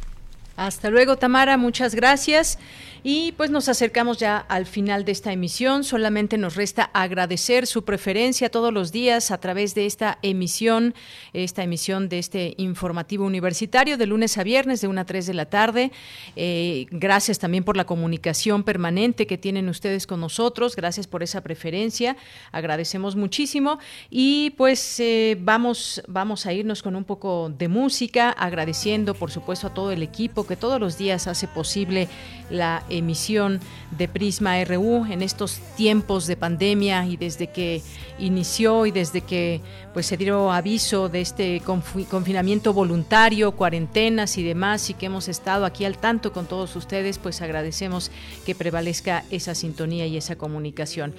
Hasta luego, Tamara. Muchas gracias. Y pues nos acercamos ya al final de esta emisión. Solamente nos resta agradecer su preferencia todos los días a través de esta emisión, esta emisión de este informativo universitario de lunes a viernes de 1 a 3 de la tarde. Eh, gracias también por la comunicación permanente que tienen ustedes con nosotros. Gracias por esa preferencia. Agradecemos muchísimo. Y pues eh, vamos, vamos a irnos con un poco de música, agradeciendo por supuesto a todo el equipo que todos los días hace posible la emisión de Prisma RU en estos tiempos de pandemia y desde que inició y desde que pues se dio aviso de este confinamiento voluntario, cuarentenas y demás y que hemos estado aquí al tanto con todos ustedes, pues agradecemos que prevalezca esa sintonía y esa comunicación.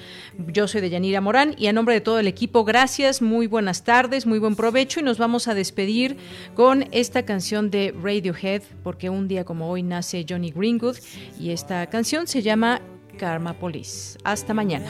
Yo soy Deyanira Morán y a nombre de todo el equipo, gracias, muy buenas tardes, muy buen provecho y nos vamos a despedir con esta canción de Radiohead porque un día como hoy nace Johnny Greenwood y esta canción se llama Karma Police. Hasta mañana.